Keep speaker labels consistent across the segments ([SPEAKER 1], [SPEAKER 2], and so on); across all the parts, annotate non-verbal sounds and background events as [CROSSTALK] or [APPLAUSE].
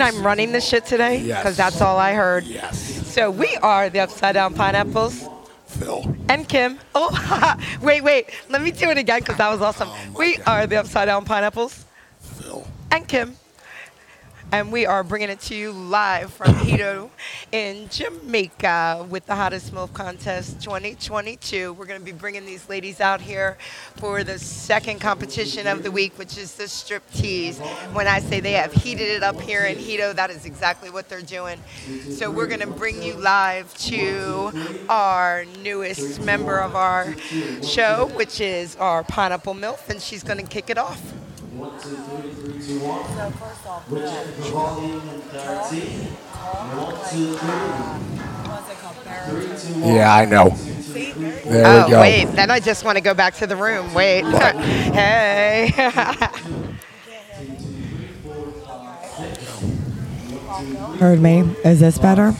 [SPEAKER 1] I'm running this shit today because
[SPEAKER 2] Yes.
[SPEAKER 1] that's all I heard.
[SPEAKER 2] Yes.
[SPEAKER 1] So we are the Upside Down Pineapples
[SPEAKER 2] Phil.
[SPEAKER 1] and Kim. Oh, [LAUGHS] wait, wait. Let me do it again because that was awesome.
[SPEAKER 2] Oh
[SPEAKER 1] we
[SPEAKER 2] God.
[SPEAKER 1] are the Upside Down Pineapples
[SPEAKER 2] Phil.
[SPEAKER 1] and Kim. And we are bringing it to you live from Hedo in Jamaica with the Hottest MILF Contest 2022. We're going to be bringing these ladies out here for the second competition of the week, which is the strip tease. When I say they have heated it up here in Hedo, that is exactly what they're doing. So we're going to bring you live to our newest member of our show, which is our Pineapple MILF, and she's going to kick it off.
[SPEAKER 2] Yeah, I know. There
[SPEAKER 1] oh,
[SPEAKER 2] we go.
[SPEAKER 1] wait. Then I just want to go back to the room. Wait. [LAUGHS] hey. [LAUGHS]
[SPEAKER 3] Heard me. Is this better?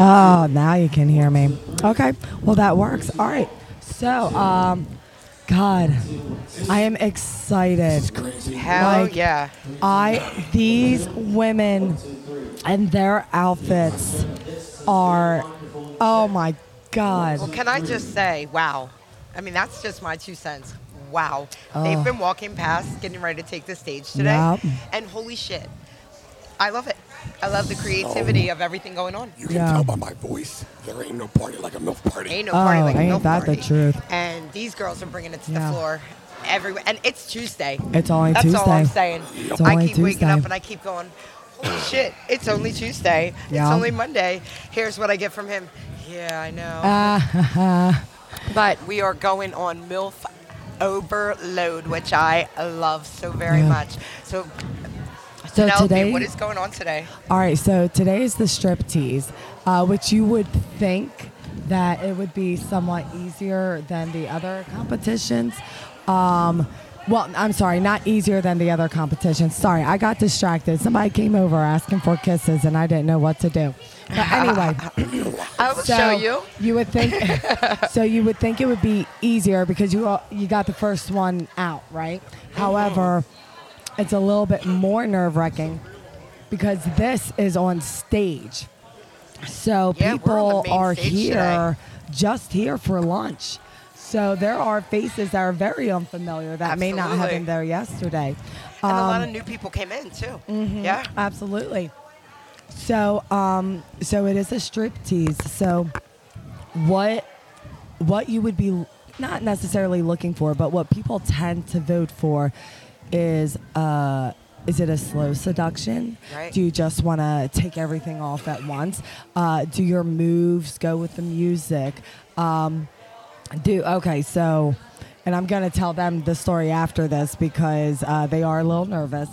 [SPEAKER 3] Oh, now you can hear me. Okay. Well, that works. All right. So, um, God, I am excited.
[SPEAKER 1] Hell
[SPEAKER 3] Like-
[SPEAKER 1] yeah.
[SPEAKER 3] I these women and their outfits are oh my god.
[SPEAKER 1] Well, can I just say, wow. I mean, that's just my two cents. Wow. They've
[SPEAKER 3] Oh.
[SPEAKER 1] been walking past, getting ready to take the stage today.
[SPEAKER 3] Yep.
[SPEAKER 1] And holy shit. I love it. I love the creativity of everything going on.
[SPEAKER 2] You can
[SPEAKER 3] Yeah.
[SPEAKER 2] tell by my voice. There ain't no party like a MILF party.
[SPEAKER 1] Ain't no party
[SPEAKER 3] Oh,
[SPEAKER 1] like
[SPEAKER 3] ain't
[SPEAKER 1] no
[SPEAKER 3] that the
[SPEAKER 1] party.
[SPEAKER 3] truth.
[SPEAKER 1] And these girls are bringing it to
[SPEAKER 3] Yeah.
[SPEAKER 1] the floor everywhere. And it's Tuesday.
[SPEAKER 3] It's only Tuesday.
[SPEAKER 1] That's all I'm saying.
[SPEAKER 3] It's
[SPEAKER 1] I
[SPEAKER 3] only
[SPEAKER 1] keep waking up and I keep going, holy [CLEARS THROAT] shit, it's only Tuesday. It's only Monday. Here's what I get from him. Yeah, I know.
[SPEAKER 3] Ah, [LAUGHS]
[SPEAKER 1] but we are going on MILF Overload, which I love so very
[SPEAKER 3] Yeah.
[SPEAKER 1] much. So,
[SPEAKER 3] so
[SPEAKER 1] Penelope,
[SPEAKER 3] today
[SPEAKER 1] what is going on today?
[SPEAKER 3] All right, so today is the strip tease, uh, which you would think that it would be somewhat easier than the other competitions. Um, well, I'm sorry, not easier than the other competitions. Sorry, I got distracted. Somebody came over asking for kisses, and I didn't know what to do. But anyway, [COUGHS]
[SPEAKER 1] I will
[SPEAKER 3] so
[SPEAKER 1] show you.
[SPEAKER 3] You would think, [LAUGHS] so you would think it would be easier because you you got the first one out, right? However, it's a little bit more nerve wracking because this is on stage. So
[SPEAKER 1] Yeah, we're on the
[SPEAKER 3] people are here, just here for lunch. So there are faces that are very unfamiliar that may not have been there yesterday.
[SPEAKER 1] And a lot
[SPEAKER 3] Um,
[SPEAKER 1] of new people came in too.
[SPEAKER 3] Mm-hmm.
[SPEAKER 1] Yeah.
[SPEAKER 3] Absolutely. So, um, so it is a strip tease. So, what, what you would be not necessarily looking for, but what people tend to vote for, is uh, is it a slow seduction?
[SPEAKER 1] Right.
[SPEAKER 3] Do you just want to take everything off at once? Uh, do your moves go with the music? Um, do okay, so, and I'm gonna tell them the story after this because uh, they are a little nervous,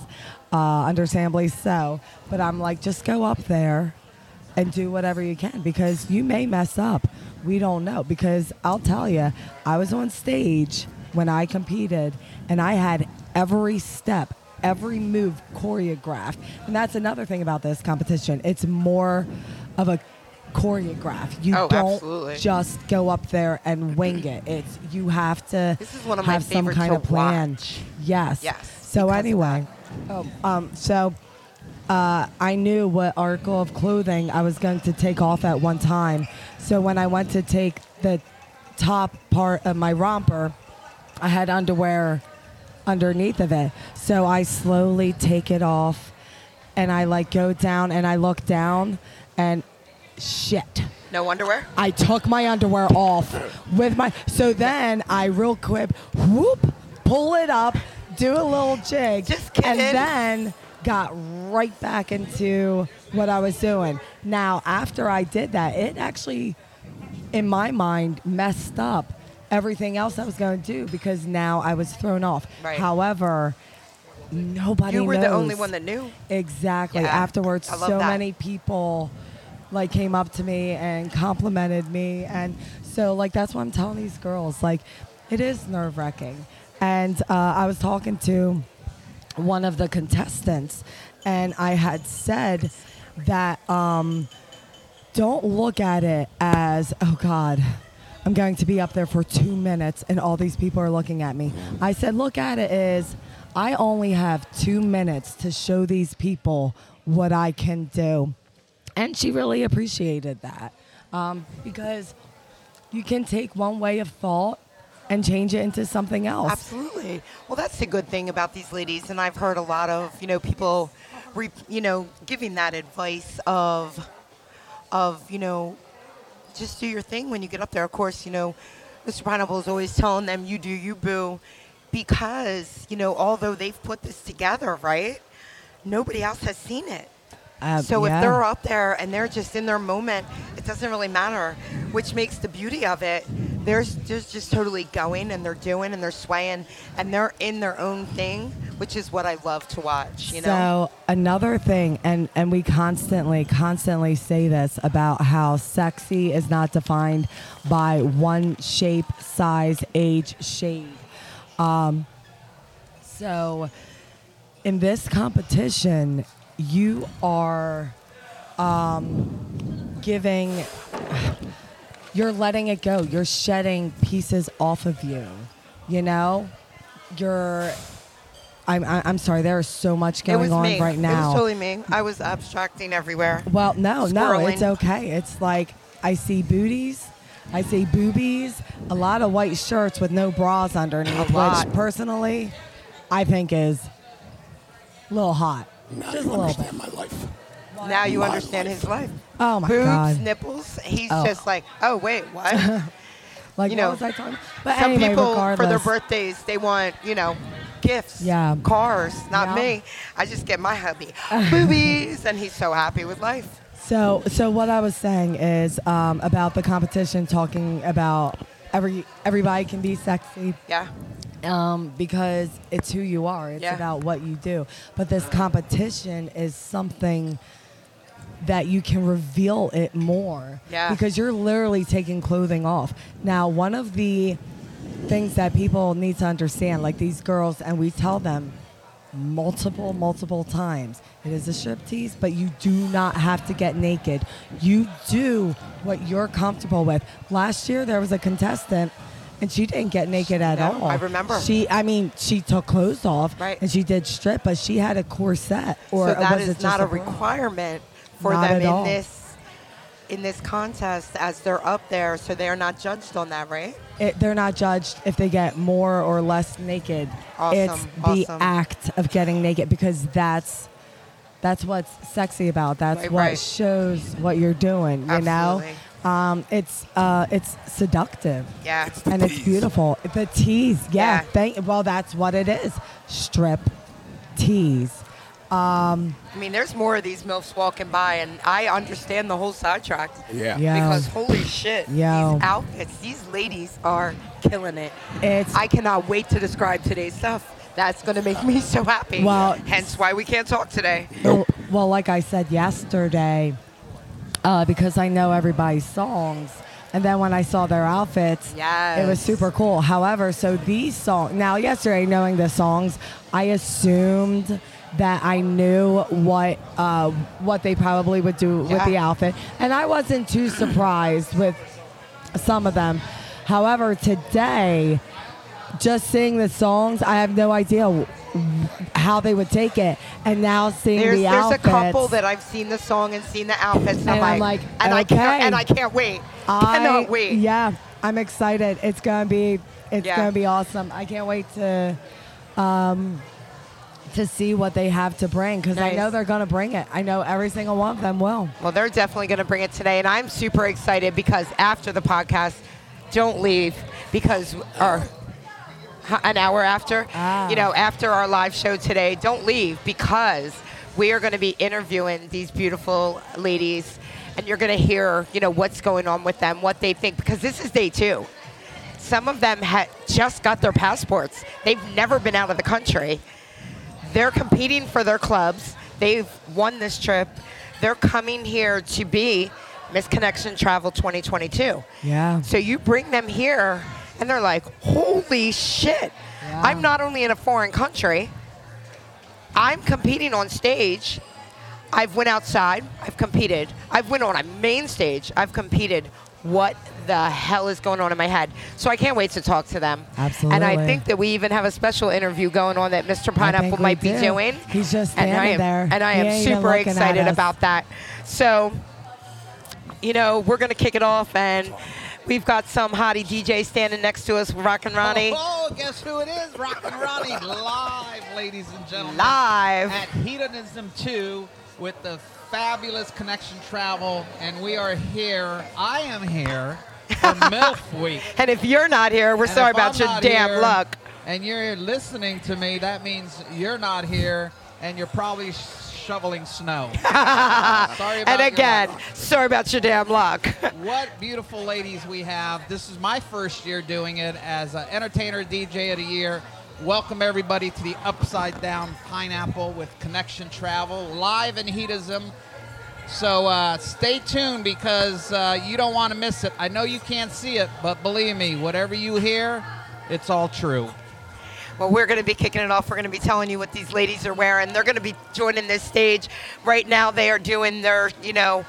[SPEAKER 3] uh, understandably so. But I'm like, just go up there and do whatever you can because you may mess up. We don't know because I'll tell you, I was on stage when I competed and I had every step, every move choreographed. And that's another thing about this competition. It's more of a choreograph. You
[SPEAKER 1] Oh,
[SPEAKER 3] don't
[SPEAKER 1] absolutely.
[SPEAKER 3] just go up there and wing it. It's you have to
[SPEAKER 1] This is one of my
[SPEAKER 3] have some kind of plan.
[SPEAKER 1] watch.
[SPEAKER 3] Yes.
[SPEAKER 1] Yes,
[SPEAKER 3] So anyway, oh, um, so uh, I knew what article of clothing I was going to take off at one time. So when I went to take the top part of my romper, I had underwear underneath of it. So I slowly take it off and I like go down and I look down and shit.
[SPEAKER 1] No underwear?
[SPEAKER 3] I took my underwear off with my. So then I real quick whoop, pull it up, do a little jig,
[SPEAKER 1] Just
[SPEAKER 3] and then got right back into what I was doing. Now after I did that, it actually, in my mind, messed up everything else I was going to do because now I was thrown off.
[SPEAKER 1] Right.
[SPEAKER 3] However, nobody
[SPEAKER 1] You were the only one that knew.
[SPEAKER 3] Exactly.
[SPEAKER 1] Yeah,
[SPEAKER 3] Afterwards,
[SPEAKER 1] I love
[SPEAKER 3] so
[SPEAKER 1] that.
[SPEAKER 3] many people like came up to me and complimented me, and so like that's what I'm telling these girls. Like, it is nerve wracking. And uh, I was talking to one of the contestants, and I had said that um, don't look at it as oh God. I'm going to be up there for two minutes and all these people are looking at me. I said, look at it is I only have two minutes to show these people what I can do. And she really appreciated that um, because you can take one way of thought and change it into something else.
[SPEAKER 1] Absolutely. Well, that's the good thing about these ladies, and I've heard a lot of you know people, re, you know, giving that advice of, of you know, just do your thing when you get up there. Of course, you know, Mr. Pineapple is always telling them, "You do you, boo," because you know, although they've put this together, right? Nobody else has seen it.
[SPEAKER 3] Uh,
[SPEAKER 1] So
[SPEAKER 3] yeah.
[SPEAKER 1] if they're up there and they're just in their moment, it doesn't really matter, which makes the beauty of it. They're, they're just totally going and they're doing and they're swaying and they're in their own thing, which is what I love to watch. You know,
[SPEAKER 3] So another thing, and and we constantly, constantly say this about how sexy is not defined by one shape, size, age, shade. Um, so in this competition, you are um, giving. You're letting it go. You're shedding pieces off of you. You know, you're. I'm. I- I'm sorry. There is so much
[SPEAKER 1] it
[SPEAKER 3] going
[SPEAKER 1] was
[SPEAKER 3] on
[SPEAKER 1] me.
[SPEAKER 3] right
[SPEAKER 1] It
[SPEAKER 3] now.
[SPEAKER 1] was totally me. I was abstracting everywhere.
[SPEAKER 3] Well, no, no, it's okay. It's like I see booties, I see boobies, a lot of white shirts with no bras underneath,
[SPEAKER 1] A lot.
[SPEAKER 3] which personally I think is a little hot.
[SPEAKER 2] Now
[SPEAKER 3] Just a little
[SPEAKER 2] understand my life.
[SPEAKER 1] Now you
[SPEAKER 2] My
[SPEAKER 1] understand
[SPEAKER 2] life.
[SPEAKER 1] his life.
[SPEAKER 3] Oh my
[SPEAKER 1] Boobs,
[SPEAKER 3] god!
[SPEAKER 1] nipples. He's
[SPEAKER 3] Oh.
[SPEAKER 1] just like, oh wait, what? [LAUGHS]
[SPEAKER 3] Like
[SPEAKER 1] you
[SPEAKER 3] what
[SPEAKER 1] know,
[SPEAKER 3] was I talking? But
[SPEAKER 1] Some
[SPEAKER 3] anyway,
[SPEAKER 1] people for their birthdays they want you know gifts,
[SPEAKER 3] Yeah.
[SPEAKER 1] cars. Not
[SPEAKER 3] Yeah.
[SPEAKER 1] me. I just get my hubby [LAUGHS] boobies, and he's so happy with life.
[SPEAKER 3] So, so what I was saying is um, about the competition, talking about every everybody can be sexy.
[SPEAKER 1] Yeah.
[SPEAKER 3] um, because it's who you are. It's
[SPEAKER 1] Yeah.
[SPEAKER 3] about what you do. But this competition is something that you can reveal it more.
[SPEAKER 1] Yeah.
[SPEAKER 3] Because you're literally taking clothing off. Now, one of the things that people need to understand, like these girls, and we tell them multiple, multiple times, it is a striptease, but you do not have to get naked. You do what you're comfortable with. Last year, there was a contestant. And she didn't get naked at
[SPEAKER 1] No,
[SPEAKER 3] all.
[SPEAKER 1] I remember.
[SPEAKER 3] She, I mean, she took clothes off,
[SPEAKER 1] Right.
[SPEAKER 3] and she did strip, but she had a corset. Or
[SPEAKER 1] so that
[SPEAKER 3] was
[SPEAKER 1] is
[SPEAKER 3] just
[SPEAKER 1] not a
[SPEAKER 3] bra?
[SPEAKER 1] requirement for
[SPEAKER 3] Not
[SPEAKER 1] them in
[SPEAKER 3] all.
[SPEAKER 1] this in this contest as they're up there. So they are not judged on that, right?
[SPEAKER 3] It, they're not judged if they get more or less naked.
[SPEAKER 1] Awesome,
[SPEAKER 3] It's the
[SPEAKER 1] awesome.
[SPEAKER 3] act of getting naked because that's that's what's sexy about. That's
[SPEAKER 1] Right,
[SPEAKER 3] what
[SPEAKER 1] right.
[SPEAKER 3] shows what you're doing. You
[SPEAKER 1] Absolutely.
[SPEAKER 3] know, um, it's uh, it's seductive
[SPEAKER 1] Yeah.
[SPEAKER 2] the
[SPEAKER 3] and it's beautiful. The tease, yeah.
[SPEAKER 1] Yeah.
[SPEAKER 3] Thank. Well, that's what it is. Strip tease. Um,
[SPEAKER 1] I mean, there's more of these milfs walking by, and I understand the whole sidetrack.
[SPEAKER 2] Yeah.
[SPEAKER 3] Yeah.
[SPEAKER 1] Because holy shit,
[SPEAKER 3] Yo.
[SPEAKER 1] these outfits, these ladies are killing it.
[SPEAKER 3] It's
[SPEAKER 1] I cannot wait to describe today's stuff. That's going to make me so happy.
[SPEAKER 3] Well-
[SPEAKER 1] hence why we can't talk today.
[SPEAKER 3] Well, well, like I said yesterday, uh, because I know everybody's songs, and then when I saw their outfits, yes. it was super cool. However, so these songs, now yesterday, knowing the songs, I assumed that I knew what uh, what they probably would do with the outfit, and I wasn't too surprised with some of them. However, today, just seeing the songs, I have no idea how they would take it, and now seeing
[SPEAKER 1] There's,
[SPEAKER 3] the
[SPEAKER 1] there's a couple that I've seen the song and seen the outfits, and,
[SPEAKER 3] And I'm like,
[SPEAKER 1] like, and I can't,
[SPEAKER 3] okay.
[SPEAKER 1] and I can't wait.
[SPEAKER 3] I,
[SPEAKER 1] cannot wait.
[SPEAKER 3] Yeah, I'm excited. It's gonna be it's
[SPEAKER 1] Yeah.
[SPEAKER 3] gonna be awesome. I can't wait to um to see what they have to bring because I know they're gonna bring it. I know every single one of them will.
[SPEAKER 1] Well, they're definitely going to bring it today, and I'm super excited because after the podcast, don't leave because our an hour after,
[SPEAKER 3] Ah.
[SPEAKER 1] you know, after our live show today, don't leave because we are going to be interviewing these beautiful ladies, and you're going to hear, you know, what's going on with them, what they think, because this is day two. Some of them had just got their passports. They've never been out of the country they're competing for their clubs. They've won this trip. They're coming here to be Miss Connection Travel 2022.
[SPEAKER 3] Yeah.
[SPEAKER 1] So you bring them here, and they're like, "Holy shit!
[SPEAKER 3] Yeah.
[SPEAKER 1] I'm not only in a foreign country. I'm competing on stage. I've went outside. I've competed. I've went on a main stage. I've competed. What the hell is going on in my head. So I can't wait to talk to them. Absolutely. And I think that we even have a special interview going on that Mr. Pineapple might be
[SPEAKER 4] do.
[SPEAKER 1] doing.
[SPEAKER 4] He's just
[SPEAKER 1] and I am,
[SPEAKER 4] there.
[SPEAKER 1] And I
[SPEAKER 4] He
[SPEAKER 1] am super excited about that. So, you know, we're going to kick it off and we've got some hottie DJ standing next to us, Rockin' Ronnie.
[SPEAKER 5] Oh, oh, guess who it is? Rockin' Ronnie live, ladies and gentlemen.
[SPEAKER 1] Live.
[SPEAKER 5] At Hedonism 2 with the fabulous Connection Travel. And we are here. I am here for MILF Week. [LAUGHS]
[SPEAKER 1] And if you're not here, we're
[SPEAKER 5] And
[SPEAKER 1] sorry about
[SPEAKER 5] I'm
[SPEAKER 1] your damn
[SPEAKER 5] here
[SPEAKER 1] luck.
[SPEAKER 5] And you're listening to me, that means you're not here and you're probably shoveling snow. [LAUGHS] Sorry about
[SPEAKER 1] And again, sorry about your damn luck. [LAUGHS]
[SPEAKER 5] what beautiful ladies we have. This is my first year doing it as an entertainer DJ of the year. Welcome everybody to the Upside Down Pineapple with Connection Travel live in Hedonism. So uh, stay tuned because uh, you don't want to miss it. I know you can't see it, but believe me, whatever you hear, it's all true.
[SPEAKER 1] Well, we're going to be kicking it off. We're going to be telling you what these ladies are wearing. They're going to be joining this stage. Right now, they are doing their, you know,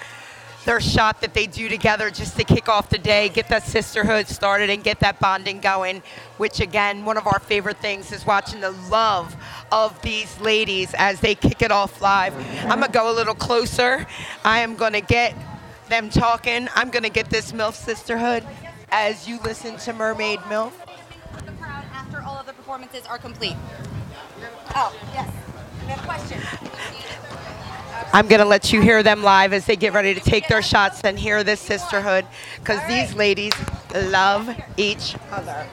[SPEAKER 1] their shot that they do together just to kick off the day, get that sisterhood started, and get that bonding going. Which, again, one of our favorite things is watching the love of these ladies as they kick it off live. I'm to go a little closer. I am to get them talking. I'm to get this MILF sisterhood as you listen to Mermaid MILF.
[SPEAKER 6] the crowd after all of the performances are complete. Oh, yes. We have a question.
[SPEAKER 1] I'm going to let you hear them live as they get ready to take their shots and hear this sisterhood because these ladies love each other.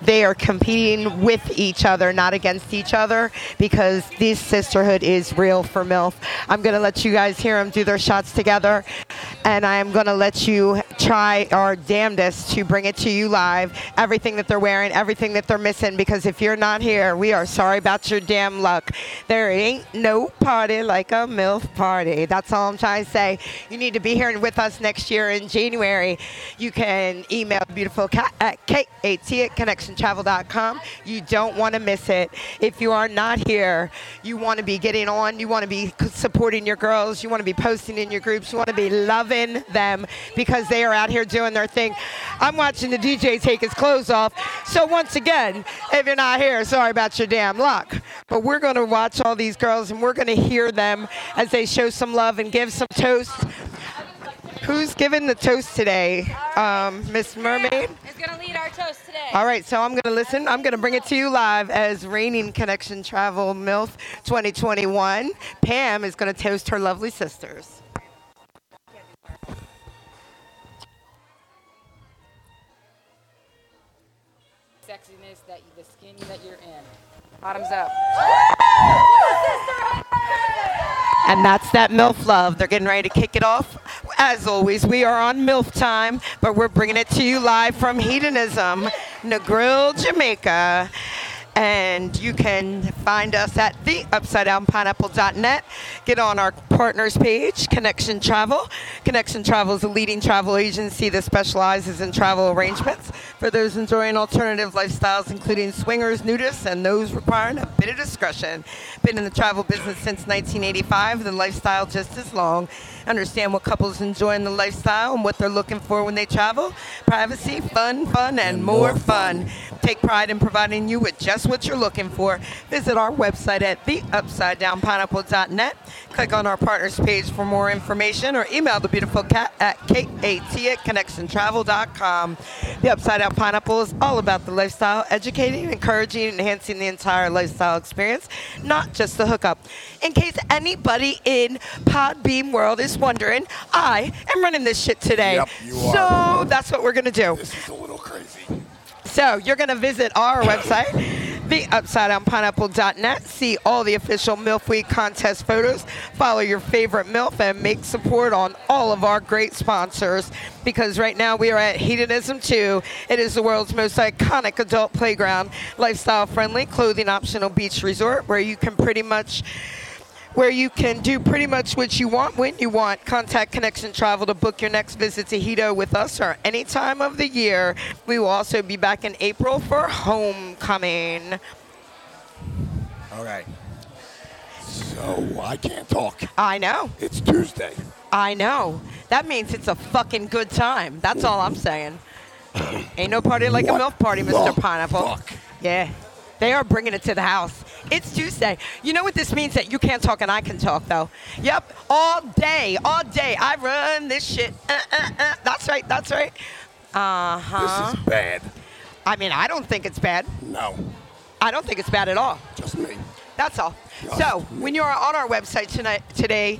[SPEAKER 1] They are competing with each other, not against each other, because this sisterhood is real for MILF. I'm going to let you guys hear them do their shots together, and I'm going to let you try our damnedest to bring it to you live. Everything that they're wearing, everything that they're missing, because if you're not here, we are sorry about your damn luck. There ain't no party like a MILF party. That's all I'm trying to say. You need to be here with us next year in January. You can email beautiful Kat uh, at kat at connectiontravel.com. You don't want to miss it. If you are not here, you want to be getting on, you want to be supporting your girls, you want to be posting in your groups, you want to be loving them because they are out here doing their thing. I'm watching the DJ take his clothes off. So once again, if you're not here, sorry about your damn luck. But we're going to watch all these girls and we're going to hear them as they show some love and give some toast. Who's giving the toast today? Um, Miss Mermaid?
[SPEAKER 6] Is going to lead our toast today.
[SPEAKER 1] All right, so I'm going to listen. I'm going to bring it to you live as Reigning Connection Travel MILF 2021. Pam is going to toast her lovely sisters.
[SPEAKER 7] sexiness that you, the skin that you're in.
[SPEAKER 1] Bottoms up. And that's that MILF love. They're getting ready to kick it off. As always, we are on MILF time, but we're bringing it to you live from Hedonism, Negril, Jamaica. And you can find us at the upsidedownpineapple.net. Get on our partners page, Connection Travel. Connection Travel is a leading travel agency that specializes in travel arrangements for those enjoying alternative lifestyles, including swingers, nudists, and those requiring a bit of discretion. Been in the travel business since 1985, the lifestyle just as long. Understand what couples enjoy in the lifestyle and what they're looking for when they travel. Privacy, fun, fun, and,
[SPEAKER 2] And
[SPEAKER 1] more
[SPEAKER 2] more
[SPEAKER 1] fun. Take pride in providing you with just what you're looking for. Visit our website at theupsidedownpineapple.net. Click on our partners page for more information or email the beautiful Kat at kat at connectiontravel.com. The Upside Down Pineapple is all about the lifestyle, educating, encouraging, enhancing the entire lifestyle experience, not just the hookup. In case anybody in Podbean world is wondering, I am running this shit today.
[SPEAKER 2] Yep, you
[SPEAKER 1] so
[SPEAKER 2] are.
[SPEAKER 1] that's what we're to do.
[SPEAKER 2] This is a little crazy.
[SPEAKER 1] So you're to visit our website, theupsidedownpineapple.net, see all the official MILF Week contest photos, follow your favorite MILF, and make support on all of our great sponsors. Because right now we are at Hedonism 2. It is the world's most iconic adult playground, lifestyle friendly, clothing optional beach resort where you can pretty much where you can do pretty much what you want when you want. Contact Connection Travel to book your next visit to Hedo with us or any time of the year. We will also be back in April for homecoming.
[SPEAKER 2] All right. So I can't talk.
[SPEAKER 1] I know.
[SPEAKER 2] It's Tuesday.
[SPEAKER 1] I know. That means it's a fucking good time. That's all I'm saying. Ain't no party like a
[SPEAKER 2] What
[SPEAKER 1] MILF party, Mr. Pineapple.
[SPEAKER 2] fuck?
[SPEAKER 1] Yeah. They are bringing it to the house. It's Tuesday. You know what this means? That you can't talk and I can talk, though. Yep. All day, all day. I run this shit. Uh, uh, uh. That's right. That's right. Uh huh.
[SPEAKER 2] This is bad.
[SPEAKER 1] I mean, I don't think it's bad.
[SPEAKER 2] No,
[SPEAKER 1] I don't think it's bad at all.
[SPEAKER 2] just me.
[SPEAKER 1] That's all.
[SPEAKER 2] Yeah.
[SPEAKER 1] So, when you are on our website tonight, today,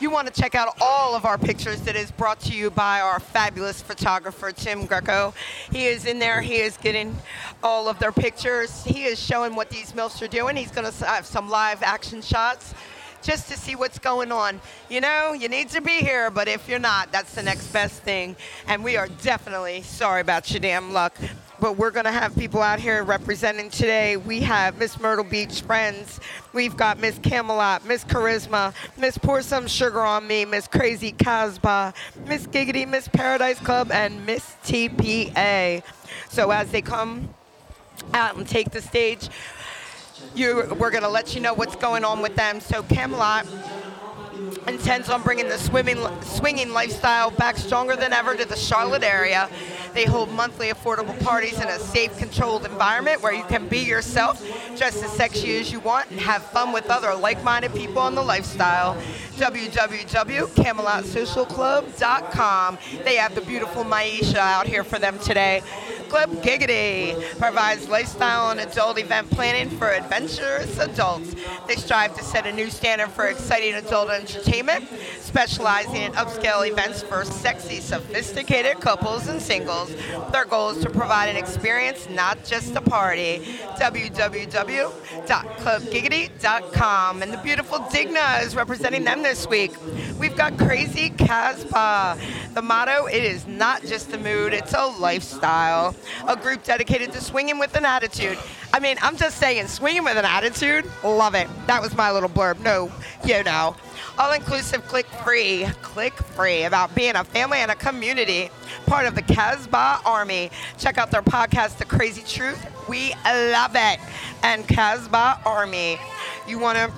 [SPEAKER 1] you want to check out all of our pictures that is brought to you by our fabulous photographer, Tim Greco. He is in there. He is getting all of their pictures. He is showing what these MILFs are doing. He's going to uh, have some live action shots just to see what's going on. You know, you need to be here, but if you're not, that's the next best thing. And we are definitely sorry about your damn luck. But we're going to have people out here representing today. We have Miss Myrtle Beach Friends. We've got Miss Camelot, Miss Charisma, Miss Pour Some Sugar on Me, Miss Crazy Casbah, Miss Giggity, Miss Paradise Club, and Miss TPA. So as they come out and take the stage, you, we're going to let you know what's going on with them. So Camelot intends on bringing the swimming, swinging lifestyle back stronger than ever to the Charlotte area. They hold monthly affordable parties in a safe, controlled environment where you can be yourself, dress as sexy as you want, and have fun with other like-minded people on the lifestyle. www.camelotsocialclub.com. They have the beautiful Maisha out here for them today. Club Giggity provides lifestyle and adult event planning for adventurous adults. They strive to set a new standard for exciting adult entertainment, specializing in upscale events for sexy, sophisticated couples and singles. Their goal is to provide an experience, not just a party. www.clubgiggity.com. And the beautiful Digna is representing them this week. We've got Crazy Casbah. The motto, it is not just a mood, it's a lifestyle. A group dedicated to swinging with an attitude. I mean, I'm just saying, swinging with an attitude, love it. That was my little blurb. No, you know. All inclusive, click free, click free about being a family and a community, part of the Casbah Army. Check out their podcast, The Crazy Truth. We love it. And Casbah Army. You want to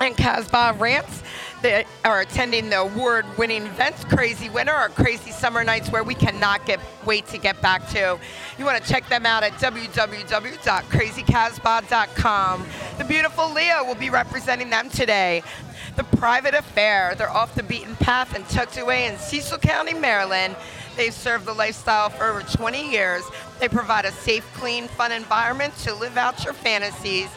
[SPEAKER 1] and Casbah Rants that are attending the award-winning events Crazy Winter or Crazy Summer Nights where we cannot get wait to get back to. You want to check them out at www.crazycasbah.com. The beautiful Leah will be representing them today. The Private Affair, they're off the beaten path and tucked away in Cecil County, Maryland. They've served the lifestyle for over 20 years. They provide a safe, clean, fun environment to live out your fantasies.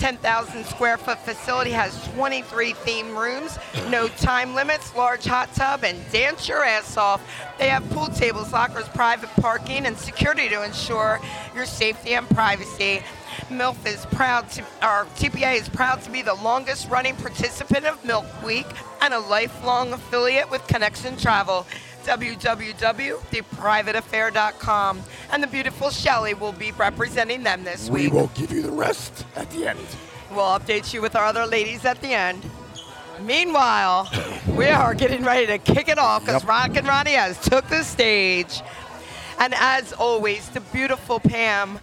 [SPEAKER 1] 10,000 square foot facility has 23 theme rooms, no time limits, large hot tub, and dance your ass off. They have pool tables, lockers, private parking, and security to ensure your safety and privacy. MILF is proud to, or TPA is proud to be the longest running participant of MILF Week and a lifelong affiliate with Connection Travel www.theprivateaffair.com. And the beautiful Shelly will be representing them this
[SPEAKER 2] We
[SPEAKER 1] week.
[SPEAKER 2] We will give you the rest at the end.
[SPEAKER 1] We'll update you with our other ladies at the end. Meanwhile, [COUGHS] we are getting ready to kick it off because
[SPEAKER 2] Yep.
[SPEAKER 1] Rockin' Ronnie has took the stage. And as always, the beautiful Pam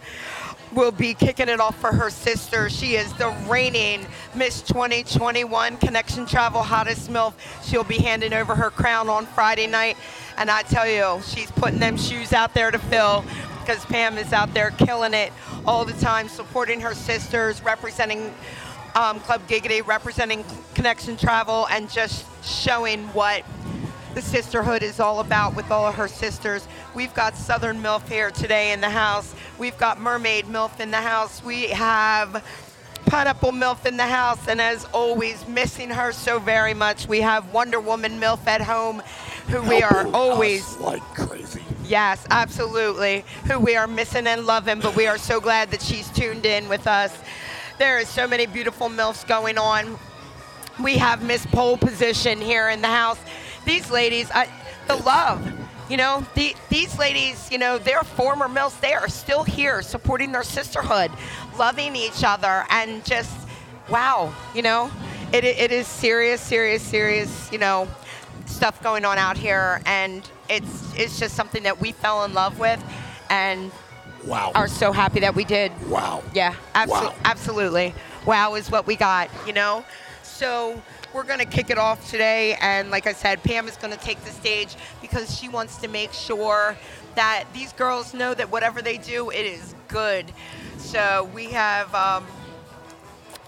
[SPEAKER 1] will be kicking it off for her sister. She is the reigning Miss 2021 Connection Travel Hottest MILF. She'll be handing over her crown on Friday night. And I tell you, she's putting them shoes out there to fill because Pam is out there killing it all the time, supporting her sisters, representing um, Club Giggity, representing Connection Travel, and just showing what the sisterhood is all about with all of her sisters. We've got Southern MILF here today in the house. We've got Mermaid MILF in the house. We have Pineapple MILF in the house. And as always, missing her so very much, we have Wonder Woman MILF at home, who we are always
[SPEAKER 2] like crazy.
[SPEAKER 1] Yes, absolutely. Who we are missing and loving, but we are so glad that she's tuned in with us. There is so many beautiful MILFs going on. We have Miss Pole Position here in the house. These ladies, I, the love, you know, the, these ladies, you know, they're former mills. They are still here supporting their sisterhood, loving each other, and just, wow, you know, it, it is serious, serious, serious, you know, stuff going on out here. And it's, it's just something that we fell in love with and
[SPEAKER 2] Wow.
[SPEAKER 1] are so happy that we did.
[SPEAKER 2] wow.
[SPEAKER 1] Yeah, abso-
[SPEAKER 2] Wow.
[SPEAKER 1] absolutely. Wow is what we got, you know? So we're going to kick it off today. And like I said, Pam is going to take the stage because she wants to make sure that these girls know that whatever they do, it is good. So we have, um,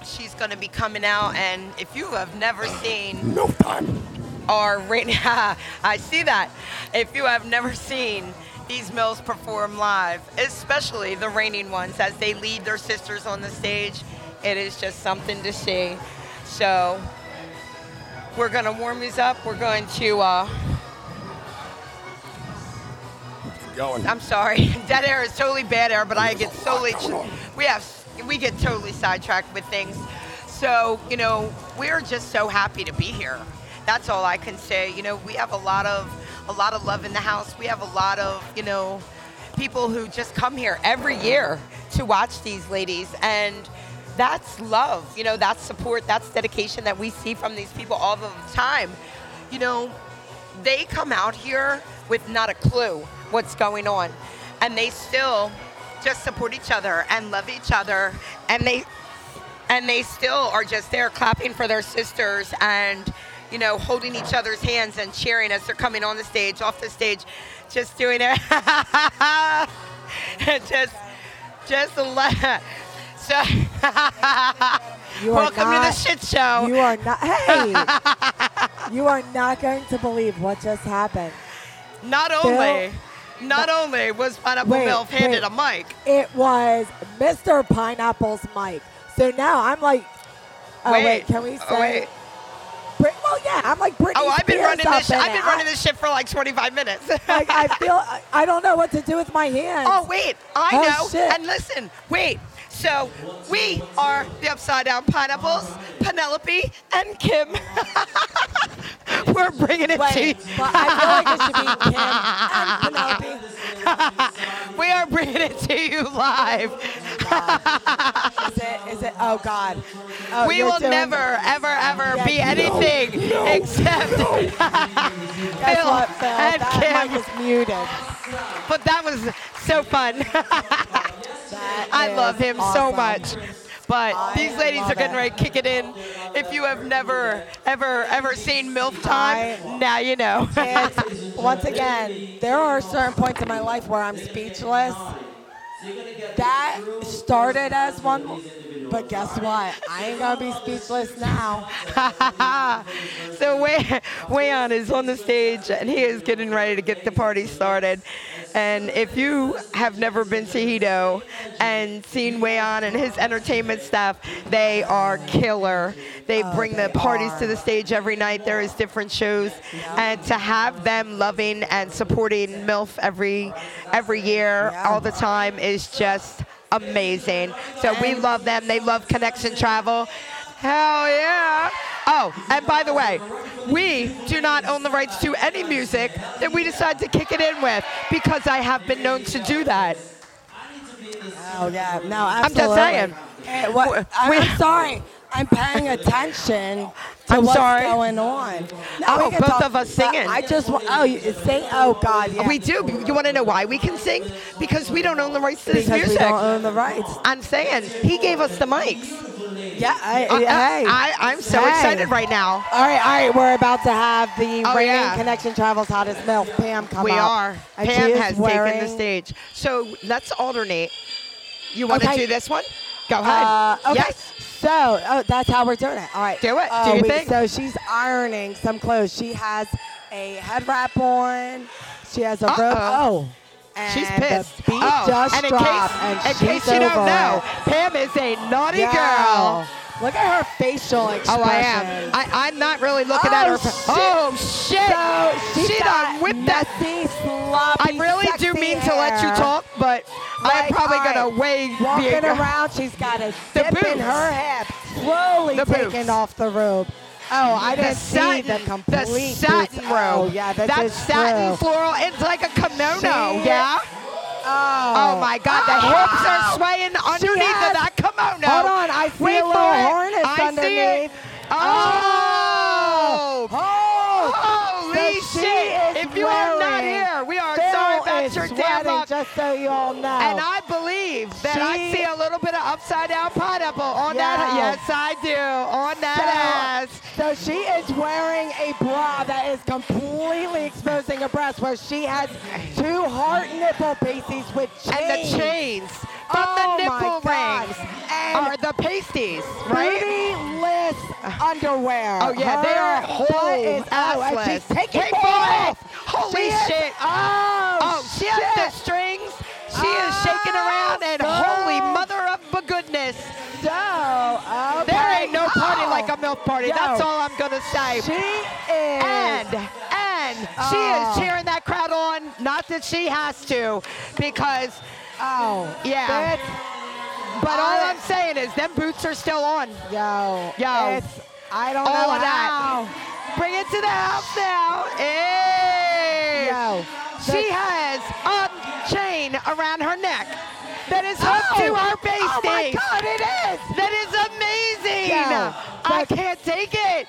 [SPEAKER 1] she's going to be coming out. And if you have never seen [SIGHS]
[SPEAKER 2] No time.
[SPEAKER 1] our rain, [LAUGHS] I see that. If you have never seen these mills perform live, especially the reigning ones as they lead their sisters on the stage, it is just something to see. So we're going to warm these up. We're going to, uh,
[SPEAKER 2] going.
[SPEAKER 1] I'm sorry, [LAUGHS] dead air is totally bad air, but I get totally, we have, we get totally sidetracked with things. So, you know, we're just so happy to be here. That's all I can say. You know, we have a lot of, a lot of love in the house. We have a lot of, you know, people who just come here every year to watch these ladies and that's love you know that's support that's dedication that we see from these people all the time. You know they come out here with not a clue what's going on and they still just support each other and love each other and they and they still are just there clapping for their sisters and you know holding each other's hands and cheering as they're coming on the stage off the stage just doing it. [LAUGHS] Just just [LAUGHS] a lot so [LAUGHS] welcome to the shit show
[SPEAKER 3] You are not. [LAUGHS] Hey, you are not going to believe what just happened.
[SPEAKER 1] not only not only was pineapple
[SPEAKER 3] Wait,
[SPEAKER 1] milf handed
[SPEAKER 3] wait.
[SPEAKER 1] a mic
[SPEAKER 3] It was Mr. Pineapple's mic. So now I'm like, oh wait, can we uh, say?
[SPEAKER 1] oh, wait.
[SPEAKER 3] Brit- well, yeah, I'm like Britney
[SPEAKER 1] Oh, I've been running this.
[SPEAKER 3] in
[SPEAKER 1] I've been running this shit for like 25 minutes. [LAUGHS]
[SPEAKER 3] Like I feel, I, I don't know what to do with my hands.
[SPEAKER 1] oh wait, I
[SPEAKER 3] Oh,
[SPEAKER 1] know.
[SPEAKER 3] shit.
[SPEAKER 1] And listen, wait. So we are the Upside Down Pineapples, Penelope and Kim. [LAUGHS] We're bringing it to you.
[SPEAKER 3] but I feel like it should be Kim and Penelope. [LAUGHS]
[SPEAKER 1] We are bringing it to you live.
[SPEAKER 3] Is it? Is it? Oh God. Oh,
[SPEAKER 1] we will never, ever, ever
[SPEAKER 3] Yeah,
[SPEAKER 1] be
[SPEAKER 3] no,
[SPEAKER 1] anything except
[SPEAKER 3] Guess [LAUGHS]
[SPEAKER 1] Phil
[SPEAKER 3] what, Phil?
[SPEAKER 1] and Kim.
[SPEAKER 3] mic is muted.
[SPEAKER 1] But that was so fun. I love him so much. But
[SPEAKER 3] I
[SPEAKER 1] these ladies are getting ready to kick it in. If you have never, ever, ever seen MILF Time, now you know.
[SPEAKER 3] And once again, there are certain points in my life where I'm speechless. That started as one, but guess what? I ain't gonna be speechless now. [LAUGHS]
[SPEAKER 1] so Way Wayon is on the stage and he is getting ready to get the party started. And if you have never been to Hedo and seen Wayon and his entertainment staff, they are killer. They bring the parties to the stage every night. There is different shows, and to have them loving and supporting MILF every every year, all the time, is just amazing. So we love them. They love Connection Travel. Hell yeah. Oh, and by the way, we do not own the rights to any music that we decide to kick it in with because I have been known to do that.
[SPEAKER 3] Oh yeah, no,
[SPEAKER 1] I'm just saying.
[SPEAKER 3] Eh, what, I'm sorry. I'm paying attention to
[SPEAKER 1] I'm
[SPEAKER 3] what's
[SPEAKER 1] sorry.
[SPEAKER 3] going on. No,
[SPEAKER 1] Oh, both
[SPEAKER 3] talk-
[SPEAKER 1] of us singing.
[SPEAKER 3] I just want. Oh, you sing. Oh God, yeah.
[SPEAKER 1] We do. You want to know why we can sing? Because we don't own the rights to this
[SPEAKER 3] because we don't own the rights.
[SPEAKER 1] I'm saying he gave us the mics.
[SPEAKER 3] Yeah, I,
[SPEAKER 1] I,
[SPEAKER 3] hey.
[SPEAKER 1] I, I'm so
[SPEAKER 3] Hey.
[SPEAKER 1] excited right now.
[SPEAKER 3] all right, all right. We're about to have the
[SPEAKER 1] Oh,
[SPEAKER 3] reigning
[SPEAKER 1] yeah.
[SPEAKER 3] Connection Travels hottest milf, Pam, come
[SPEAKER 1] we
[SPEAKER 3] up.
[SPEAKER 1] We are.
[SPEAKER 3] And
[SPEAKER 1] Pam has taken the stage. So let's alternate. You want to
[SPEAKER 3] Okay.
[SPEAKER 1] do this one? Go ahead.
[SPEAKER 3] Uh, okay.
[SPEAKER 1] Yes.
[SPEAKER 3] So, oh, that's how we're doing it. All right.
[SPEAKER 1] Do it. Uh, Do
[SPEAKER 3] Oh,
[SPEAKER 1] your
[SPEAKER 3] we-
[SPEAKER 1] thing.
[SPEAKER 3] So she's ironing some clothes. She has a head wrap on. She has a robe.
[SPEAKER 1] Uh-oh.
[SPEAKER 3] Oh. And
[SPEAKER 1] She's
[SPEAKER 3] the
[SPEAKER 1] pissed.
[SPEAKER 3] beat
[SPEAKER 1] oh,
[SPEAKER 3] just
[SPEAKER 1] and in
[SPEAKER 3] dropped,
[SPEAKER 1] case,
[SPEAKER 3] and
[SPEAKER 1] in
[SPEAKER 3] she's
[SPEAKER 1] case you don't know. Pam is a naughty
[SPEAKER 3] Girl.
[SPEAKER 1] girl.
[SPEAKER 3] Look at her facial expression.
[SPEAKER 1] Oh, I am. I, I'm not really looking
[SPEAKER 3] Oh,
[SPEAKER 1] at her.
[SPEAKER 3] shit.
[SPEAKER 1] Oh shit!
[SPEAKER 3] So she's
[SPEAKER 1] she
[SPEAKER 3] got
[SPEAKER 1] done whipped that.
[SPEAKER 3] sloppy,
[SPEAKER 1] I really do mean to let you talk, but I'm probably
[SPEAKER 3] right,
[SPEAKER 1] gonna weigh.
[SPEAKER 3] Walking around, she's got a
[SPEAKER 1] The
[SPEAKER 3] dip in her hip, slowly
[SPEAKER 1] The
[SPEAKER 3] taking
[SPEAKER 1] boobs.
[SPEAKER 3] off the robe. Oh, I
[SPEAKER 1] The
[SPEAKER 3] didn't see the
[SPEAKER 1] satin,
[SPEAKER 3] complete
[SPEAKER 1] the satin
[SPEAKER 3] oh,
[SPEAKER 1] robe.
[SPEAKER 3] Oh, yeah, this
[SPEAKER 1] that satin
[SPEAKER 3] true.
[SPEAKER 1] floral. It's like a kimono.
[SPEAKER 3] She-
[SPEAKER 1] yeah.
[SPEAKER 3] Oh,
[SPEAKER 1] Oh my God, the hips are ah. swaying underneath
[SPEAKER 3] has-
[SPEAKER 1] of that kimono.
[SPEAKER 3] Hold on, I see
[SPEAKER 1] Wait
[SPEAKER 3] a little
[SPEAKER 1] it.
[SPEAKER 3] harness
[SPEAKER 1] I see
[SPEAKER 3] underneath.
[SPEAKER 1] it. Oh!
[SPEAKER 3] Oh,
[SPEAKER 1] Holy
[SPEAKER 3] so
[SPEAKER 1] shit! If you are not here, we are
[SPEAKER 3] Phil
[SPEAKER 1] sorry about your damn luck.
[SPEAKER 3] just so you all know.
[SPEAKER 1] And I believe that I see a little bit of upside down pineapple on that.
[SPEAKER 3] Yeah.
[SPEAKER 1] Yes, I do. On that
[SPEAKER 3] So,
[SPEAKER 1] ass.
[SPEAKER 3] So she is wearing a bra that is completely exposing her breast, where she has two heart nipple pasties with chains.
[SPEAKER 1] And the chains from
[SPEAKER 3] Oh
[SPEAKER 1] the nipple rings
[SPEAKER 3] And
[SPEAKER 1] are the pasties, right?
[SPEAKER 3] Bootyless underwear.
[SPEAKER 1] Oh yeah, they are whole
[SPEAKER 3] is out, and she's taking
[SPEAKER 1] Take
[SPEAKER 3] them
[SPEAKER 1] them
[SPEAKER 3] off.
[SPEAKER 1] Holy
[SPEAKER 3] She is-
[SPEAKER 1] shit.
[SPEAKER 3] Oh,
[SPEAKER 1] Oh, she
[SPEAKER 3] shit.
[SPEAKER 1] has the strings. She is
[SPEAKER 3] oh. shaking
[SPEAKER 1] around, a MILF party.
[SPEAKER 3] Yo.
[SPEAKER 1] That's all I'm gonna say.
[SPEAKER 3] She is.
[SPEAKER 1] And and she
[SPEAKER 3] Oh.
[SPEAKER 1] is cheering that crowd on. Not that she has to, because
[SPEAKER 3] oh,
[SPEAKER 1] Yeah. But all I'm saying is them boots are still on.
[SPEAKER 3] yo,
[SPEAKER 1] Yo.
[SPEAKER 3] It's, I don't
[SPEAKER 1] All
[SPEAKER 3] know
[SPEAKER 1] of that. Bring it to the house now. Hey.
[SPEAKER 3] Yo,
[SPEAKER 1] She has a chain around her neck that is hooked
[SPEAKER 3] Oh.
[SPEAKER 1] to her
[SPEAKER 3] Oh my. God, it is.
[SPEAKER 1] I can't take it.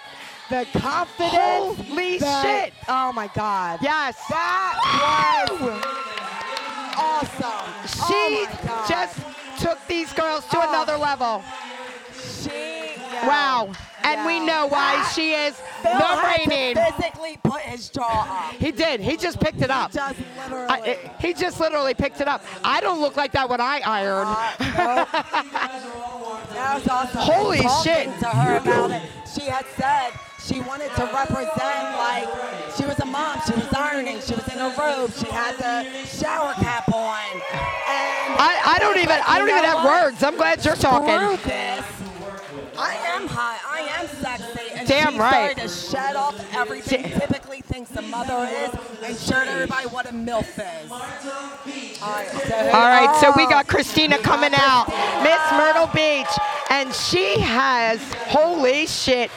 [SPEAKER 3] The confidence.
[SPEAKER 1] Holy
[SPEAKER 3] the-
[SPEAKER 1] shit.
[SPEAKER 3] Oh my God.
[SPEAKER 1] Yes.
[SPEAKER 3] That was awesome.
[SPEAKER 1] She
[SPEAKER 3] oh
[SPEAKER 1] just took these girls to
[SPEAKER 3] Oh.
[SPEAKER 1] another level.
[SPEAKER 3] She. yo,
[SPEAKER 1] Wow. And we know why
[SPEAKER 3] That-
[SPEAKER 1] she is
[SPEAKER 3] Phil
[SPEAKER 1] the reigning.
[SPEAKER 3] physically put his jaw up.
[SPEAKER 1] He did. He just picked it up.
[SPEAKER 3] Just literally.
[SPEAKER 1] I, it- he just literally picked it up. I don't look like that when I iron.
[SPEAKER 3] Uh, [LAUGHS] that was awesome.
[SPEAKER 1] Holy shit.
[SPEAKER 3] To her about it, she had said she wanted to represent like she was a mom. She was ironing. She was in a robe. She had the shower cap on. And
[SPEAKER 1] I, I don't even I don't even have words. I'm glad you're talking.
[SPEAKER 3] this. I am hot. I am sexy. And
[SPEAKER 1] Damn
[SPEAKER 3] she
[SPEAKER 1] right.
[SPEAKER 3] started to shed off everything
[SPEAKER 1] Da-
[SPEAKER 3] typically thinks a mother is and showed everybody what a MILF is. All right, so,
[SPEAKER 1] All right, so we got Christina coming out, Miss Myrtle Beach, and she has holy shit.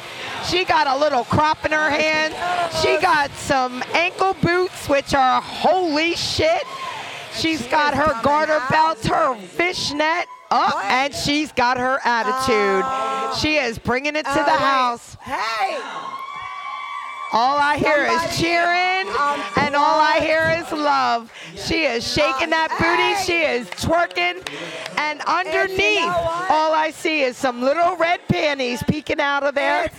[SPEAKER 1] She got a little crop in her hand. She got some ankle boots, which are holy shit. She's
[SPEAKER 3] she
[SPEAKER 1] got her garter
[SPEAKER 3] out.
[SPEAKER 1] belt, her fishnet up,
[SPEAKER 3] What?
[SPEAKER 1] and she's got her attitude.
[SPEAKER 3] Oh.
[SPEAKER 1] She is bringing it to
[SPEAKER 3] Oh,
[SPEAKER 1] the
[SPEAKER 3] wait.
[SPEAKER 1] house.
[SPEAKER 3] Hey!
[SPEAKER 1] All I hear is cheering, and all I hear is love. She is shaking that booty, she is twerking, and underneath,
[SPEAKER 3] what?
[SPEAKER 1] all I see is some little red panties peeking out of there,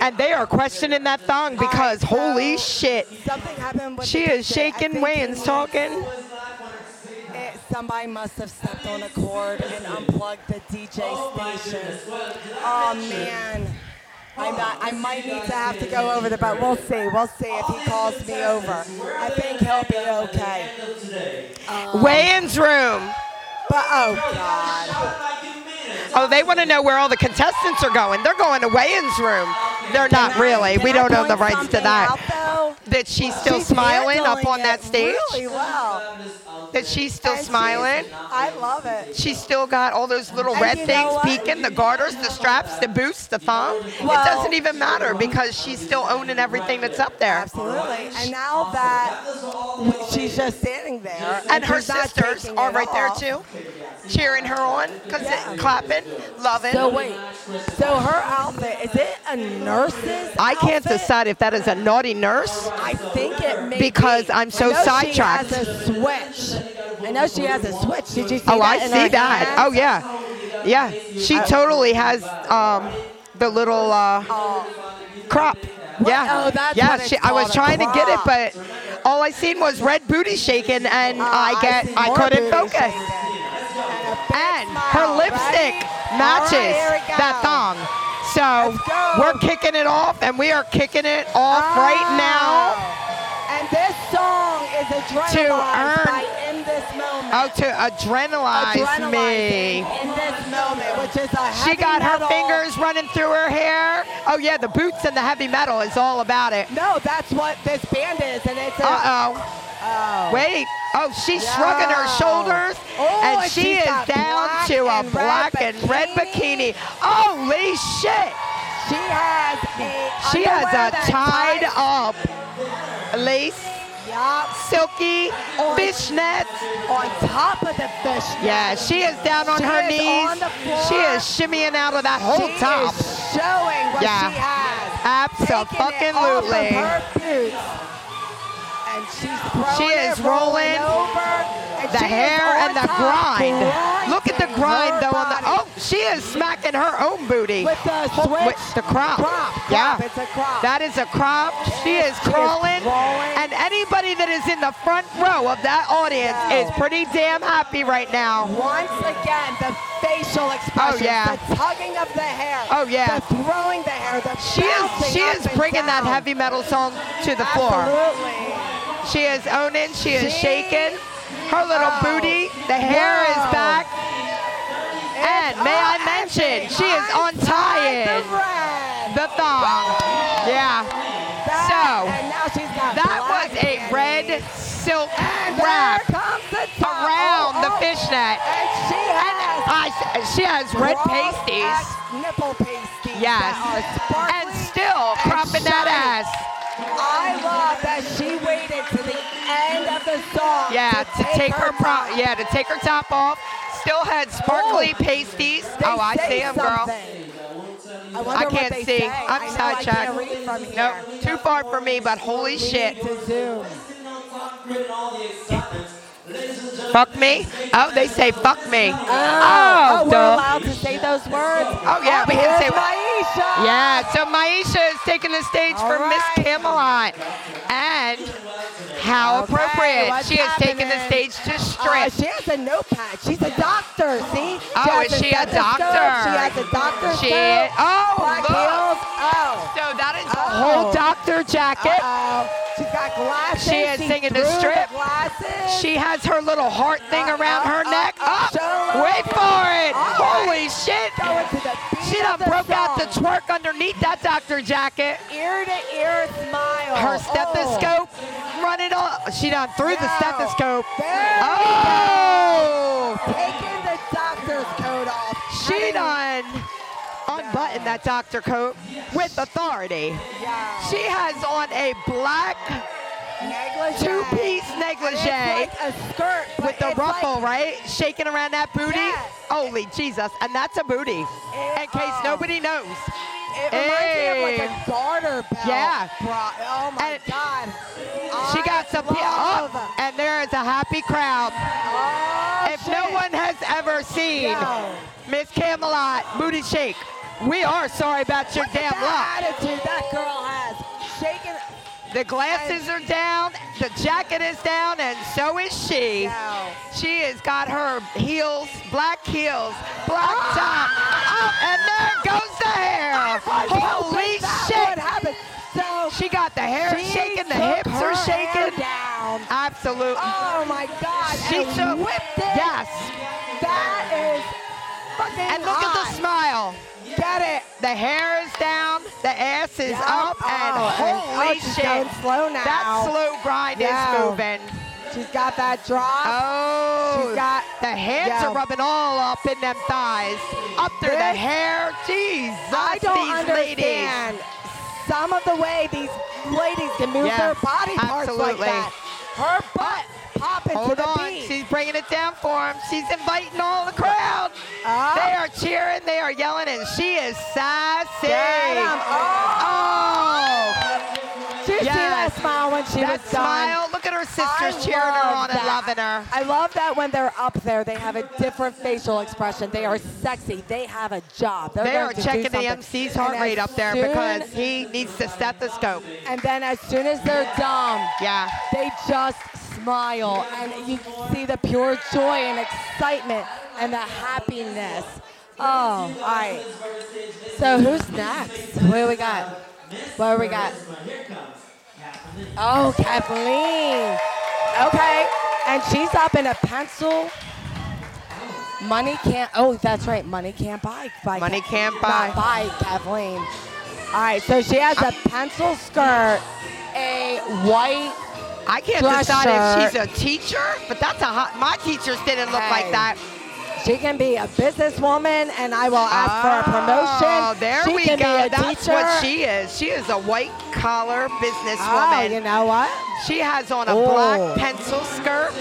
[SPEAKER 1] and they are questioning that thong because holy shit.
[SPEAKER 3] Something happened with
[SPEAKER 1] She is shaking, Wayne's talking.
[SPEAKER 3] Was- it- somebody must have stepped on a cord and unplugged the DJ station. Oh man. I'm not, I might need to have to go over there, but we'll see. We'll see if he calls me over. I think he'll be okay.
[SPEAKER 1] Weigh-ins room.
[SPEAKER 3] But oh God.
[SPEAKER 1] Oh, they want to know where all the contestants are going. They're going to weigh-ins room. They're not
[SPEAKER 3] I-
[SPEAKER 1] really. We don't own the rights to that.
[SPEAKER 3] out.
[SPEAKER 1] That she's still
[SPEAKER 3] She's
[SPEAKER 1] smiling up on that stage.
[SPEAKER 3] Really well.
[SPEAKER 1] That she's still
[SPEAKER 3] And she's-
[SPEAKER 1] smiling.
[SPEAKER 3] I love it.
[SPEAKER 1] She's still got all those little
[SPEAKER 3] And
[SPEAKER 1] red things peeking, the garters, the straps, the boots, the thong. it doesn't even matter because she's still owning everything that's up there.
[SPEAKER 3] Absolutely. And now that she's just standing there,
[SPEAKER 1] And her sisters are right there too, cheering her on, cause
[SPEAKER 3] Yeah.
[SPEAKER 1] it, clapping, loving.
[SPEAKER 3] So wait, so her outfit is it a nurse's?
[SPEAKER 1] I can't
[SPEAKER 3] outfit?
[SPEAKER 1] decide if that is a naughty nurse.
[SPEAKER 3] I think it may
[SPEAKER 1] Because
[SPEAKER 3] be.
[SPEAKER 1] I'm so
[SPEAKER 3] I know
[SPEAKER 1] sidetracked.
[SPEAKER 3] She has a switch. I know she has a switch. Did you see
[SPEAKER 1] Oh,
[SPEAKER 3] that
[SPEAKER 1] I see that.
[SPEAKER 3] hand?
[SPEAKER 1] Oh yeah, yeah. She totally has um, the little uh, crop. Yeah,
[SPEAKER 3] Oh, that's
[SPEAKER 1] yeah. She, I was trying to get it, but all I seen was red booty shaking, and
[SPEAKER 3] Uh,
[SPEAKER 1] I get
[SPEAKER 3] see
[SPEAKER 1] I, couldn't focus.
[SPEAKER 3] And,
[SPEAKER 1] And
[SPEAKER 3] smile.
[SPEAKER 1] her lipstick matches
[SPEAKER 3] right, here we go.
[SPEAKER 1] that thong. So we're kicking it off, and we are kicking it off right now.
[SPEAKER 3] Oh. And this song is adrenalized
[SPEAKER 1] To earn-
[SPEAKER 3] by In This Moment.
[SPEAKER 1] Oh, to adrenalize me.
[SPEAKER 3] In This Moment, which is a
[SPEAKER 1] She got her fingers running through her hair. Oh yeah, the boots and the heavy metal is all about it.
[SPEAKER 3] No, that's what this band is, and it's.
[SPEAKER 1] Uh oh. Wait. Oh, she's shrugging her shoulders,
[SPEAKER 3] Oh,
[SPEAKER 1] and she is down to a
[SPEAKER 3] red
[SPEAKER 1] black and red bikini. Holy shit!
[SPEAKER 3] She has a.
[SPEAKER 1] She has a tied up lace,
[SPEAKER 3] Yup.
[SPEAKER 1] silky fishnet.
[SPEAKER 3] On top of the fish.
[SPEAKER 1] Yeah, she is down on
[SPEAKER 3] She
[SPEAKER 1] her knees.
[SPEAKER 3] on.
[SPEAKER 1] She is shimmying out of that whole
[SPEAKER 3] she
[SPEAKER 1] top.
[SPEAKER 3] showing what
[SPEAKER 1] Yeah.
[SPEAKER 3] she has. Taking it off of
[SPEAKER 1] Absolutely.
[SPEAKER 3] her boots. And she's
[SPEAKER 1] She is
[SPEAKER 3] rolling
[SPEAKER 1] rolling
[SPEAKER 3] over.
[SPEAKER 1] The hair and the
[SPEAKER 3] top,
[SPEAKER 1] grind.
[SPEAKER 3] grinding.
[SPEAKER 1] Look at the grind though on the. Oh, she is smacking her own booty.
[SPEAKER 3] With the switch.
[SPEAKER 1] With the crop.
[SPEAKER 3] Crop,
[SPEAKER 1] Yeah.
[SPEAKER 3] crop, it's a crop.
[SPEAKER 1] That is a crop. She is
[SPEAKER 3] She
[SPEAKER 1] crawling.
[SPEAKER 3] rolling.
[SPEAKER 1] And anybody that is in the front row of that audience is pretty damn happy right now.
[SPEAKER 3] Once again, the facial oh, expression,
[SPEAKER 1] yeah.
[SPEAKER 3] the tugging of the hair,
[SPEAKER 1] Oh, yeah.
[SPEAKER 3] the throwing the hair, the
[SPEAKER 1] She is she is bringing that heavy metal song to the floor. She is owning. She is shaking. Her little
[SPEAKER 3] Oh,
[SPEAKER 1] booty. The hair is back. And may I
[SPEAKER 3] Oh,
[SPEAKER 1] mention, she is untying
[SPEAKER 3] the
[SPEAKER 1] the thong. Yeah.
[SPEAKER 3] That-
[SPEAKER 1] So,
[SPEAKER 3] and now she's got
[SPEAKER 1] That was a red silk
[SPEAKER 3] And
[SPEAKER 1] wrap
[SPEAKER 3] the
[SPEAKER 1] around
[SPEAKER 3] Oh,
[SPEAKER 1] the
[SPEAKER 3] oh.
[SPEAKER 1] fishnet.
[SPEAKER 3] And she has
[SPEAKER 1] she has red pasties.
[SPEAKER 3] Nipple pasties
[SPEAKER 1] Yes.
[SPEAKER 3] that are sparkly
[SPEAKER 1] And still
[SPEAKER 3] and
[SPEAKER 1] cropping that ass.
[SPEAKER 3] I love that she waited to the end of the song.
[SPEAKER 1] Yeah, to take her pro
[SPEAKER 3] top.
[SPEAKER 1] yeah, to take her top off. Still had oh, sparkly pasties. Oh, I see him, girl.
[SPEAKER 3] I,
[SPEAKER 1] I can't see.
[SPEAKER 3] say.
[SPEAKER 1] I'm sidetracked.
[SPEAKER 3] can't read from here.
[SPEAKER 1] Nope, too far for me, but holy
[SPEAKER 3] We
[SPEAKER 1] shit.
[SPEAKER 3] Need to zoom.
[SPEAKER 1] Fuck me? Oh, they say fuck me.
[SPEAKER 3] Oh.
[SPEAKER 1] oh, Oh,
[SPEAKER 3] we're
[SPEAKER 1] duh.
[SPEAKER 3] allowed to say those words.
[SPEAKER 1] Oh, yeah, we can say-
[SPEAKER 3] Maisha.
[SPEAKER 1] Yeah, so Maisha is taking the stage
[SPEAKER 3] All
[SPEAKER 1] for Miss. Camelot. And how
[SPEAKER 3] Okay,
[SPEAKER 1] appropriate. She is taken the stage to
[SPEAKER 3] Uh,
[SPEAKER 1] strip.
[SPEAKER 3] she has a notepad. She's a doctor. See?
[SPEAKER 1] Oh,
[SPEAKER 3] has
[SPEAKER 1] is she a doctor?
[SPEAKER 3] She has a doctor.
[SPEAKER 1] She is- oh,
[SPEAKER 3] black
[SPEAKER 1] look.
[SPEAKER 3] heels. Oh.
[SPEAKER 1] so that is a
[SPEAKER 3] Oh.
[SPEAKER 1] whole doctor jacket.
[SPEAKER 3] Uh-oh. She's got glasses.
[SPEAKER 1] She is singing the strip.
[SPEAKER 3] glasses.
[SPEAKER 1] She has her little heart thing
[SPEAKER 3] Uh,
[SPEAKER 1] around
[SPEAKER 3] uh,
[SPEAKER 1] her
[SPEAKER 3] uh,
[SPEAKER 1] neck. Up. Wait for it.
[SPEAKER 3] Right.
[SPEAKER 1] Holy shit.
[SPEAKER 3] Going to the beat
[SPEAKER 1] She done broke out the twerk underneath that doctor jacket.
[SPEAKER 3] ear to ear smile.
[SPEAKER 1] Her
[SPEAKER 3] Oh.
[SPEAKER 1] stethoscope running on. She done threw the stethoscope. Oh!
[SPEAKER 3] Taking the doctor's coat off.
[SPEAKER 1] She done unbuttoned that doctor coat with authority.
[SPEAKER 3] Yeah.
[SPEAKER 1] She has on a black
[SPEAKER 3] negligee.
[SPEAKER 1] two-piece negligee
[SPEAKER 3] It's like a skirt
[SPEAKER 1] with the ruffle,
[SPEAKER 3] like,
[SPEAKER 1] right? Shaking around that booty.
[SPEAKER 3] Yes.
[SPEAKER 1] Holy Jesus. And that's a booty. In case
[SPEAKER 3] oh.
[SPEAKER 1] nobody knows.
[SPEAKER 3] It reminds me of like a garter belt.
[SPEAKER 1] Yeah.
[SPEAKER 3] bra. Oh my
[SPEAKER 1] And
[SPEAKER 3] God.
[SPEAKER 1] She
[SPEAKER 3] I
[SPEAKER 1] got some oh,
[SPEAKER 3] love.
[SPEAKER 1] up, and there is a happy crowd.
[SPEAKER 3] Oh,
[SPEAKER 1] If no one has ever seen. Miss Camelot booty shake, we are sorry about your
[SPEAKER 3] Look
[SPEAKER 1] damn luck.
[SPEAKER 3] attitude that girl has.
[SPEAKER 1] The glasses are down, the jacket is down, and so is she. She has got her heels, black heels, black ah! top, up, and there goes the hair. Holy shit!
[SPEAKER 3] So
[SPEAKER 1] She got the hair shaking, the hips are shaking.
[SPEAKER 3] down.
[SPEAKER 1] Absolutely.
[SPEAKER 3] Oh my God.
[SPEAKER 1] She
[SPEAKER 3] and
[SPEAKER 1] took-
[SPEAKER 3] whipped it.
[SPEAKER 1] Yes.
[SPEAKER 3] That is fucking
[SPEAKER 1] And look at the smile.
[SPEAKER 3] Get it.
[SPEAKER 1] The hair is down, the ass is
[SPEAKER 3] Yep.
[SPEAKER 1] up, and
[SPEAKER 3] Oh, and-
[SPEAKER 1] holy
[SPEAKER 3] oh, she's
[SPEAKER 1] shit.
[SPEAKER 3] going slow now.
[SPEAKER 1] That slow grind
[SPEAKER 3] Yo.
[SPEAKER 1] is moving.
[SPEAKER 3] She's got that drop.
[SPEAKER 1] Oh,
[SPEAKER 3] She's got-
[SPEAKER 1] the hands
[SPEAKER 3] Yo.
[SPEAKER 1] are rubbing all up in them thighs, up through the hair. Jesus,
[SPEAKER 3] I don't
[SPEAKER 1] these ladies.
[SPEAKER 3] understand some of the way these ladies can move
[SPEAKER 1] Yeah,
[SPEAKER 3] their body parts
[SPEAKER 1] absolutely.
[SPEAKER 3] like that. Her butt popping to
[SPEAKER 1] Hold
[SPEAKER 3] the
[SPEAKER 1] on,
[SPEAKER 3] beat.
[SPEAKER 1] she's bringing it down for him. She's inviting all the crowd.
[SPEAKER 3] Up.
[SPEAKER 1] They are cheering, they are yelling, and she is sassy.
[SPEAKER 3] Get 'em.
[SPEAKER 1] Oh,
[SPEAKER 3] Did you see that smile when she
[SPEAKER 1] that
[SPEAKER 3] was done?
[SPEAKER 1] That smile. Look at her sisters
[SPEAKER 3] I
[SPEAKER 1] cheering her on and loving her.
[SPEAKER 3] I love that when they're up there, they have a different facial expression. They are sexy. They have a job. They're
[SPEAKER 1] They are
[SPEAKER 3] to
[SPEAKER 1] checking the. MC's heart
[SPEAKER 3] And
[SPEAKER 1] rate up there because he needs the stethoscope.
[SPEAKER 3] And then as soon as they're done,
[SPEAKER 1] Yeah.
[SPEAKER 3] they just smile and you see the pure joy and excitement and the happiness. Oh, all right. So who's next? What do we got? What do we got? Oh, Kathleen. Okay. And she's up in a pencil. Money can't. Oh, that's right. Money can't buy. buy
[SPEAKER 1] Money can't buy.
[SPEAKER 3] buy Kathleen. All right. So she has a pencil skirt, a white
[SPEAKER 1] I can't
[SPEAKER 3] Dress
[SPEAKER 1] decide if she's a teacher, but that's a hot. My teachers didn't look like that.
[SPEAKER 3] She can be a businesswoman, and I will ask for a oh, promotion.
[SPEAKER 1] Oh, there
[SPEAKER 3] she
[SPEAKER 1] we
[SPEAKER 3] can
[SPEAKER 1] go.
[SPEAKER 3] Be a
[SPEAKER 1] That's
[SPEAKER 3] teacher.
[SPEAKER 1] what she is. She is a white collar
[SPEAKER 3] Oh,
[SPEAKER 1] businesswoman.
[SPEAKER 3] you know what?
[SPEAKER 1] She has on a
[SPEAKER 3] Oh.
[SPEAKER 1] black pencil skirt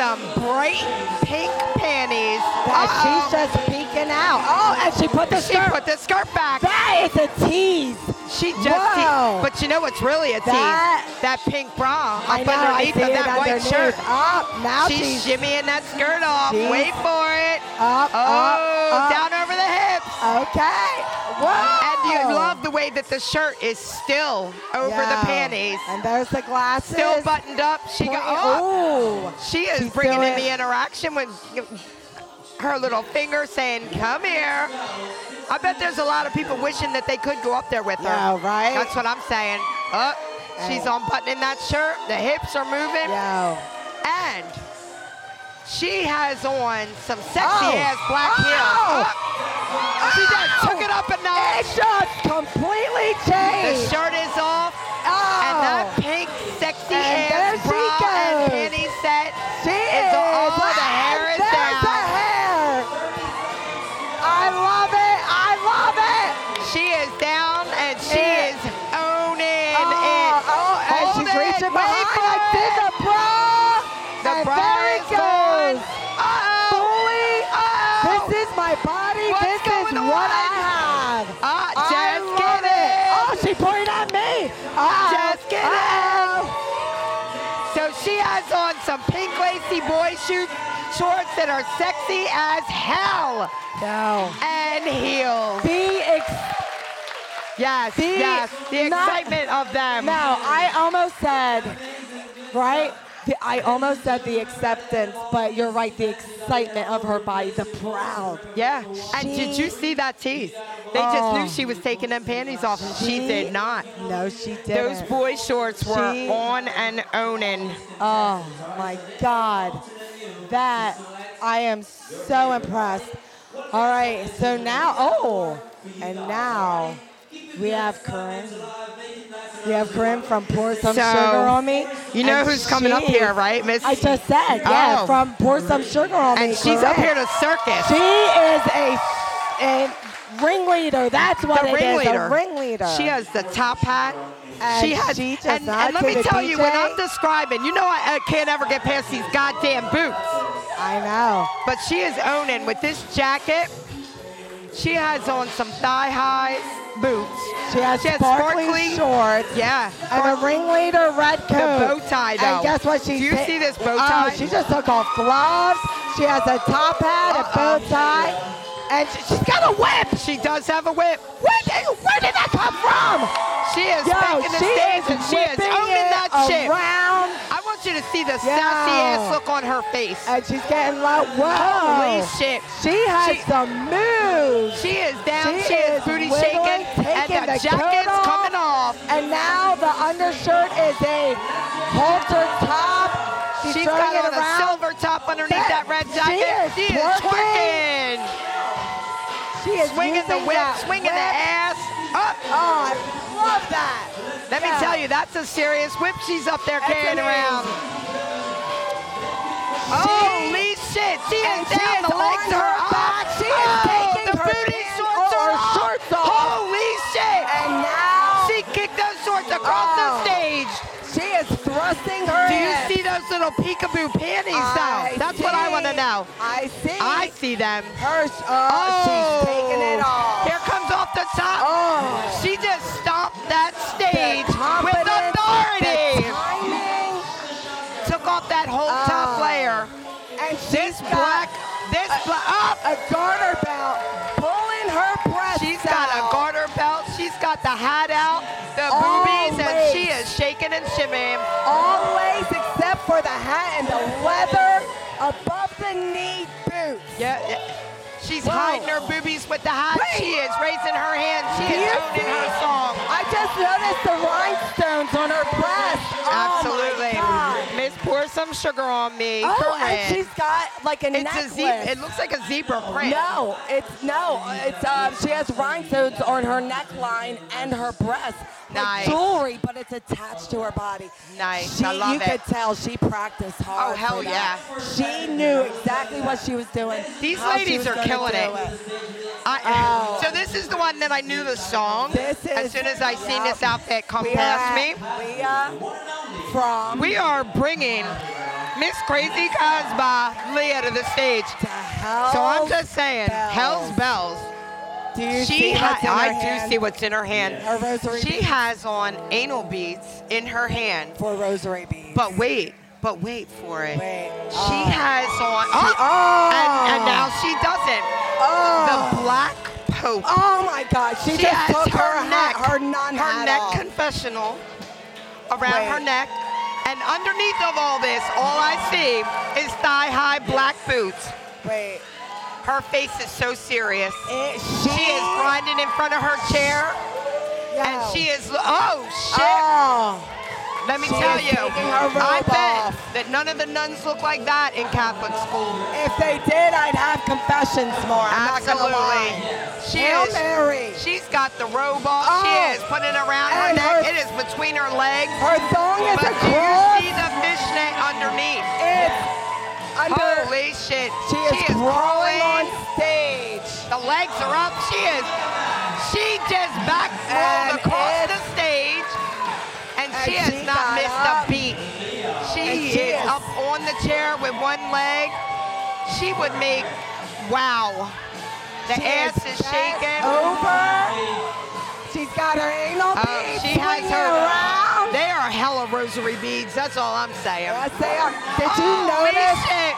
[SPEAKER 1] some bright pink panties.
[SPEAKER 3] That
[SPEAKER 1] Uh-oh.
[SPEAKER 3] she's just peeking out. Oh, and she put the
[SPEAKER 1] She
[SPEAKER 3] skirt.
[SPEAKER 1] put the skirt back.
[SPEAKER 3] that is a tease.
[SPEAKER 1] She just,
[SPEAKER 3] Whoa.
[SPEAKER 1] but you know what's really a tease?
[SPEAKER 3] That-
[SPEAKER 1] That pink bra
[SPEAKER 3] I
[SPEAKER 1] up
[SPEAKER 3] know.
[SPEAKER 1] Underneath of that white
[SPEAKER 3] underneath.
[SPEAKER 1] shirt.
[SPEAKER 3] Up now.
[SPEAKER 1] She's
[SPEAKER 3] she's
[SPEAKER 1] shimmying that skirt off.
[SPEAKER 3] She's-
[SPEAKER 1] Wait for it.
[SPEAKER 3] up,
[SPEAKER 1] Oh,
[SPEAKER 3] up, up.
[SPEAKER 1] down over the hips.
[SPEAKER 3] Okay. Whoa.
[SPEAKER 1] And you oh. love the way that the shirt is still over
[SPEAKER 3] Yeah.
[SPEAKER 1] the panties.
[SPEAKER 3] And there's the glasses.
[SPEAKER 1] Still buttoned up. She got, oh,
[SPEAKER 3] Oh.
[SPEAKER 1] she is
[SPEAKER 3] She's
[SPEAKER 1] bringing in the interaction with her little finger saying, come here. I bet there's a lot of people wishing that they could go up there with her.
[SPEAKER 3] Yeah, right?
[SPEAKER 1] That's what I'm saying. Oh, she's unbuttoning that shirt. The hips are moving.
[SPEAKER 3] Yo.
[SPEAKER 1] And she has on some sexy
[SPEAKER 3] Oh.
[SPEAKER 1] ass black
[SPEAKER 3] Oh.
[SPEAKER 1] heels. Oh, She just took it up a notch.
[SPEAKER 3] It just completely changed.
[SPEAKER 1] The shirt is off.
[SPEAKER 3] oh.
[SPEAKER 1] And that pink sexy
[SPEAKER 3] And
[SPEAKER 1] ass bra and
[SPEAKER 3] goes.
[SPEAKER 1] Some pink lacy boy shoot shorts that are sexy as hell
[SPEAKER 3] No.
[SPEAKER 1] and heels.
[SPEAKER 3] Be ex-
[SPEAKER 1] Yes,
[SPEAKER 3] The-
[SPEAKER 1] yes, the
[SPEAKER 3] not-
[SPEAKER 1] excitement of them.
[SPEAKER 3] No, I almost said, right? The, I almost said the acceptance, but you're right. The excitement of her body, the proud.
[SPEAKER 1] Yeah, and did you see that tease? They just
[SPEAKER 3] Oh.
[SPEAKER 1] knew she was taking them panties off, and she,
[SPEAKER 3] She-
[SPEAKER 1] did not.
[SPEAKER 3] No, she didn't.
[SPEAKER 1] Those boy shorts were
[SPEAKER 3] She-
[SPEAKER 1] on and owning.
[SPEAKER 3] Oh my God, that I am so impressed. All right, so now, oh, and now we have Corinne. We have Corinne from Pour Some
[SPEAKER 1] So,
[SPEAKER 3] Sugar on Me.
[SPEAKER 1] You know
[SPEAKER 3] And
[SPEAKER 1] who's coming up here, right, Miss?
[SPEAKER 3] I just said, yeah,
[SPEAKER 1] Oh.
[SPEAKER 3] from Pour Some Sugar on Me.
[SPEAKER 1] and she's up here to circus.
[SPEAKER 3] She is a, a ringleader. That's what
[SPEAKER 1] the
[SPEAKER 3] it is,
[SPEAKER 1] ringleader.
[SPEAKER 3] A ringleader.
[SPEAKER 1] She has the top hat.
[SPEAKER 3] And
[SPEAKER 1] she has,
[SPEAKER 3] she
[SPEAKER 1] and, and let me tell you, when I'm describing, you know I, I can't ever get past these goddamn boots.
[SPEAKER 3] I know.
[SPEAKER 1] But she is owning with this jacket. She has on some thigh highs boots.
[SPEAKER 3] She has,
[SPEAKER 1] She has
[SPEAKER 3] sparkly,
[SPEAKER 1] sparkly-
[SPEAKER 3] shorts.
[SPEAKER 1] Yeah.
[SPEAKER 3] And a ringleader red coat.
[SPEAKER 1] bow tie, though.
[SPEAKER 3] And guess what? She's
[SPEAKER 1] Do you
[SPEAKER 3] ta-
[SPEAKER 1] see this bow oh, tie?
[SPEAKER 3] Oh, she just took off gloves. She has a top hat, a bow
[SPEAKER 1] Uh-oh.
[SPEAKER 3] tie, and she- she's got a whip.
[SPEAKER 1] She does have a whip.
[SPEAKER 3] Where did, where did that come from?
[SPEAKER 1] She is
[SPEAKER 3] Yo,
[SPEAKER 1] spanking the
[SPEAKER 3] she
[SPEAKER 1] stage and she is owning that shit.
[SPEAKER 3] around,
[SPEAKER 1] I want you to see the
[SPEAKER 3] Yo.
[SPEAKER 1] sassy ass look on her face.
[SPEAKER 3] and she's getting low. Whoa.
[SPEAKER 1] Holy shit.
[SPEAKER 3] She has
[SPEAKER 1] She-
[SPEAKER 3] some moves.
[SPEAKER 1] She is down,
[SPEAKER 3] She
[SPEAKER 1] she, is
[SPEAKER 3] is
[SPEAKER 1] booty shaking, and
[SPEAKER 3] taking
[SPEAKER 1] the,
[SPEAKER 3] the
[SPEAKER 1] jacket's
[SPEAKER 3] off.
[SPEAKER 1] coming off.
[SPEAKER 3] And now the undershirt is a halter top. She's,
[SPEAKER 1] She's got on a silver top underneath
[SPEAKER 3] That-
[SPEAKER 1] that red
[SPEAKER 3] she
[SPEAKER 1] jacket.
[SPEAKER 3] is
[SPEAKER 1] She is
[SPEAKER 3] twerking.
[SPEAKER 1] twerking.
[SPEAKER 3] She is
[SPEAKER 1] Swinging the whip, swinging the ass. Up.
[SPEAKER 3] Oh, I love that.
[SPEAKER 1] Let me tell you, that's a serious whip she's up there
[SPEAKER 3] Yes,
[SPEAKER 1] carrying around. Holy shit, she is
[SPEAKER 3] she
[SPEAKER 1] down,
[SPEAKER 3] is
[SPEAKER 1] the legs
[SPEAKER 3] her
[SPEAKER 1] up.
[SPEAKER 3] back. She is
[SPEAKER 1] oh,
[SPEAKER 3] taking
[SPEAKER 1] the
[SPEAKER 3] her
[SPEAKER 1] booty shorts are off.
[SPEAKER 3] shorts off.
[SPEAKER 1] Holy shit.
[SPEAKER 3] And now
[SPEAKER 1] She kicked those shorts across
[SPEAKER 3] Oh.
[SPEAKER 1] the stage.
[SPEAKER 3] she is thrusting her
[SPEAKER 1] Do you
[SPEAKER 3] hips.
[SPEAKER 1] see those little peekaboo panties
[SPEAKER 3] I
[SPEAKER 1] though? That's what I want to know.
[SPEAKER 3] I see.
[SPEAKER 1] I see them.
[SPEAKER 3] her. sh- Oh, she's taking it off.
[SPEAKER 1] Here comes off the top.
[SPEAKER 3] Oh.
[SPEAKER 1] She just stomped that stage with authority. Took off that whole uh, top
[SPEAKER 3] Oh.
[SPEAKER 1] layer.
[SPEAKER 3] And she's
[SPEAKER 1] This black, this black, up.
[SPEAKER 3] a garter belt pulling her breasts
[SPEAKER 1] She's got a garter belt. She's got the hat out, the
[SPEAKER 3] All
[SPEAKER 1] boobies, and she is shaking and shimmying.
[SPEAKER 3] Above the knee boots.
[SPEAKER 1] Yeah, yeah. She's
[SPEAKER 3] Whoa.
[SPEAKER 1] hiding her boobies with the hat.
[SPEAKER 3] Wait.
[SPEAKER 1] She is raising her hand. She is owning her song.
[SPEAKER 3] I just noticed the rhinestones on her breast.
[SPEAKER 1] Absolutely.
[SPEAKER 3] Oh.
[SPEAKER 1] Miss, pour some sugar on me.
[SPEAKER 3] Oh,
[SPEAKER 1] Corinne.
[SPEAKER 3] and she's got like a
[SPEAKER 1] it's
[SPEAKER 3] necklace.
[SPEAKER 1] a zebra. It looks like a zebra print.
[SPEAKER 3] No, it's no. It's um. She has rhinestones on her neckline and her breast. Like
[SPEAKER 1] Nice.
[SPEAKER 3] jewelry, but it's attached to her body.
[SPEAKER 1] Nice.
[SPEAKER 3] She,
[SPEAKER 1] I love
[SPEAKER 3] you
[SPEAKER 1] it.
[SPEAKER 3] could tell she practiced hard.
[SPEAKER 1] Oh, hell yeah.
[SPEAKER 3] She knew exactly what she was doing.
[SPEAKER 1] These ladies are killing
[SPEAKER 3] do
[SPEAKER 1] it. I,
[SPEAKER 3] Oh.
[SPEAKER 1] So this is the one that I knew the song.
[SPEAKER 3] This
[SPEAKER 1] as soon as I seen this outfit come
[SPEAKER 3] We
[SPEAKER 1] past me.
[SPEAKER 3] at Leah from
[SPEAKER 1] We are bringing Miss Crazy Casbah, Leah to the stage.
[SPEAKER 3] To.
[SPEAKER 1] So I'm just saying,
[SPEAKER 3] bells.
[SPEAKER 1] hell's bells.
[SPEAKER 3] Do you
[SPEAKER 1] She
[SPEAKER 3] see
[SPEAKER 1] ha-
[SPEAKER 3] what's
[SPEAKER 1] I
[SPEAKER 3] hand?
[SPEAKER 1] do see what's in her hand.
[SPEAKER 3] Her rosary
[SPEAKER 1] She
[SPEAKER 3] beads.
[SPEAKER 1] has on anal beads in her hand.
[SPEAKER 3] for rosary beads.
[SPEAKER 1] But wait, but wait for it.
[SPEAKER 3] Wait.
[SPEAKER 1] She
[SPEAKER 3] Oh.
[SPEAKER 1] has on. Oh,
[SPEAKER 3] oh.
[SPEAKER 1] and, and now she doesn't.
[SPEAKER 3] oh.
[SPEAKER 1] The black pope.
[SPEAKER 3] Oh my God! She,
[SPEAKER 1] She
[SPEAKER 3] just took
[SPEAKER 1] her
[SPEAKER 3] her,
[SPEAKER 1] neck,
[SPEAKER 3] her nun
[SPEAKER 1] her neck
[SPEAKER 3] off.
[SPEAKER 1] confessional around her neck. And underneath of all this, all I see is thigh-high black boots.
[SPEAKER 3] Wait,
[SPEAKER 1] Her face is so serious.
[SPEAKER 3] it,
[SPEAKER 1] She is grinding in front of her chair,
[SPEAKER 3] Yo.
[SPEAKER 1] and she is. Oh shit!
[SPEAKER 3] Oh,
[SPEAKER 1] Let me
[SPEAKER 3] she
[SPEAKER 1] tell you,
[SPEAKER 3] taking her robe
[SPEAKER 1] I bet
[SPEAKER 3] off.
[SPEAKER 1] that none of the nuns look like that in Catholic school.
[SPEAKER 3] if they did, I'd have confessions more. I'm
[SPEAKER 1] Absolutely.
[SPEAKER 3] lie.
[SPEAKER 1] She
[SPEAKER 3] Hail
[SPEAKER 1] is.
[SPEAKER 3] Mary.
[SPEAKER 1] She's got the robe off.
[SPEAKER 3] Oh.
[SPEAKER 1] She is putting it around her neck.
[SPEAKER 3] her-
[SPEAKER 1] it is between her legs.
[SPEAKER 3] Her thong is
[SPEAKER 1] But
[SPEAKER 3] a
[SPEAKER 1] do you see the fishnet underneath?
[SPEAKER 3] It's under.
[SPEAKER 1] Holy shit!
[SPEAKER 3] she is crawling on stage.
[SPEAKER 1] The legs are up. She is. She just back rolled across the stage, and,
[SPEAKER 3] and
[SPEAKER 1] she has
[SPEAKER 3] she
[SPEAKER 1] not missed
[SPEAKER 3] up.
[SPEAKER 1] a beat. She,
[SPEAKER 3] she
[SPEAKER 1] is
[SPEAKER 3] is-
[SPEAKER 1] up on the chair with one leg. She would make. Wow. The
[SPEAKER 3] She
[SPEAKER 1] ass is
[SPEAKER 3] bent
[SPEAKER 1] shaking.
[SPEAKER 3] Over. She's got her anal
[SPEAKER 1] Oh,
[SPEAKER 3] beads
[SPEAKER 1] she has her.
[SPEAKER 3] around.
[SPEAKER 1] Are hella rosary beads. That's all I'm saying.
[SPEAKER 3] Yes, they are. Did you oh,
[SPEAKER 1] Holy
[SPEAKER 3] notice?
[SPEAKER 1] shit.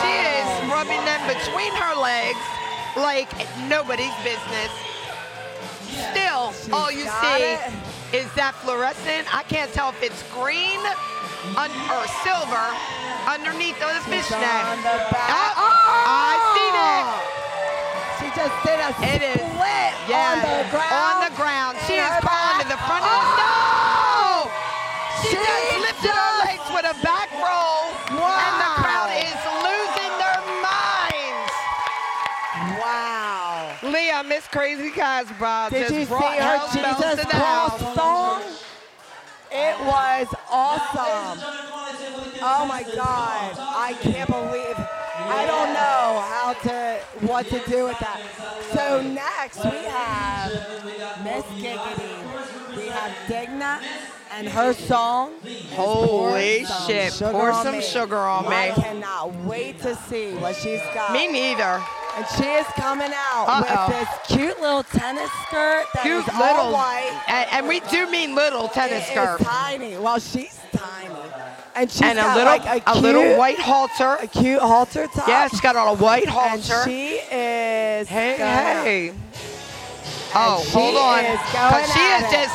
[SPEAKER 1] She is rubbing them between her legs like nobody's business. Still,
[SPEAKER 3] She's
[SPEAKER 1] all you see
[SPEAKER 3] it.
[SPEAKER 1] is that fluorescent. I can't tell if it's green un- or silver underneath the
[SPEAKER 3] She's
[SPEAKER 1] fishnet.
[SPEAKER 3] on the back.
[SPEAKER 1] Oh, I seen it.
[SPEAKER 3] She just did a
[SPEAKER 1] It is.
[SPEAKER 3] split
[SPEAKER 1] Yeah,
[SPEAKER 3] on the ground.
[SPEAKER 1] On Crazy Casbah
[SPEAKER 3] Did
[SPEAKER 1] just
[SPEAKER 3] you see her Jesus
[SPEAKER 1] to the
[SPEAKER 3] Cross
[SPEAKER 1] house.
[SPEAKER 3] song? It was awesome. Oh my God. I can't believe. I don't know how to, what to do with that. So next we have Miss Giggity. We have Digna and her song.
[SPEAKER 1] Holy
[SPEAKER 3] Pour
[SPEAKER 1] shit,
[SPEAKER 3] Sugar
[SPEAKER 1] pour some
[SPEAKER 3] me.
[SPEAKER 1] sugar on me.
[SPEAKER 3] I cannot wait to see what she's got.
[SPEAKER 1] Me neither.
[SPEAKER 3] And she is coming out
[SPEAKER 1] Uh-oh.
[SPEAKER 3] with this cute little tennis skirt that is
[SPEAKER 1] Cute
[SPEAKER 3] all
[SPEAKER 1] little,
[SPEAKER 3] white.
[SPEAKER 1] and, and we do mean little tennis
[SPEAKER 3] It is
[SPEAKER 1] skirt.
[SPEAKER 3] tiny. Well, she's tiny. And she's
[SPEAKER 1] And a
[SPEAKER 3] got
[SPEAKER 1] little,
[SPEAKER 3] like a,
[SPEAKER 1] a
[SPEAKER 3] cute,
[SPEAKER 1] little white halter.
[SPEAKER 3] a cute halter top.
[SPEAKER 1] Yeah, she's got on a white halter.
[SPEAKER 3] and she is
[SPEAKER 1] Hey,
[SPEAKER 3] gonna
[SPEAKER 1] hey. Oh, hold on.
[SPEAKER 3] is
[SPEAKER 1] 'Cause
[SPEAKER 3] going
[SPEAKER 1] she is
[SPEAKER 3] it.
[SPEAKER 1] just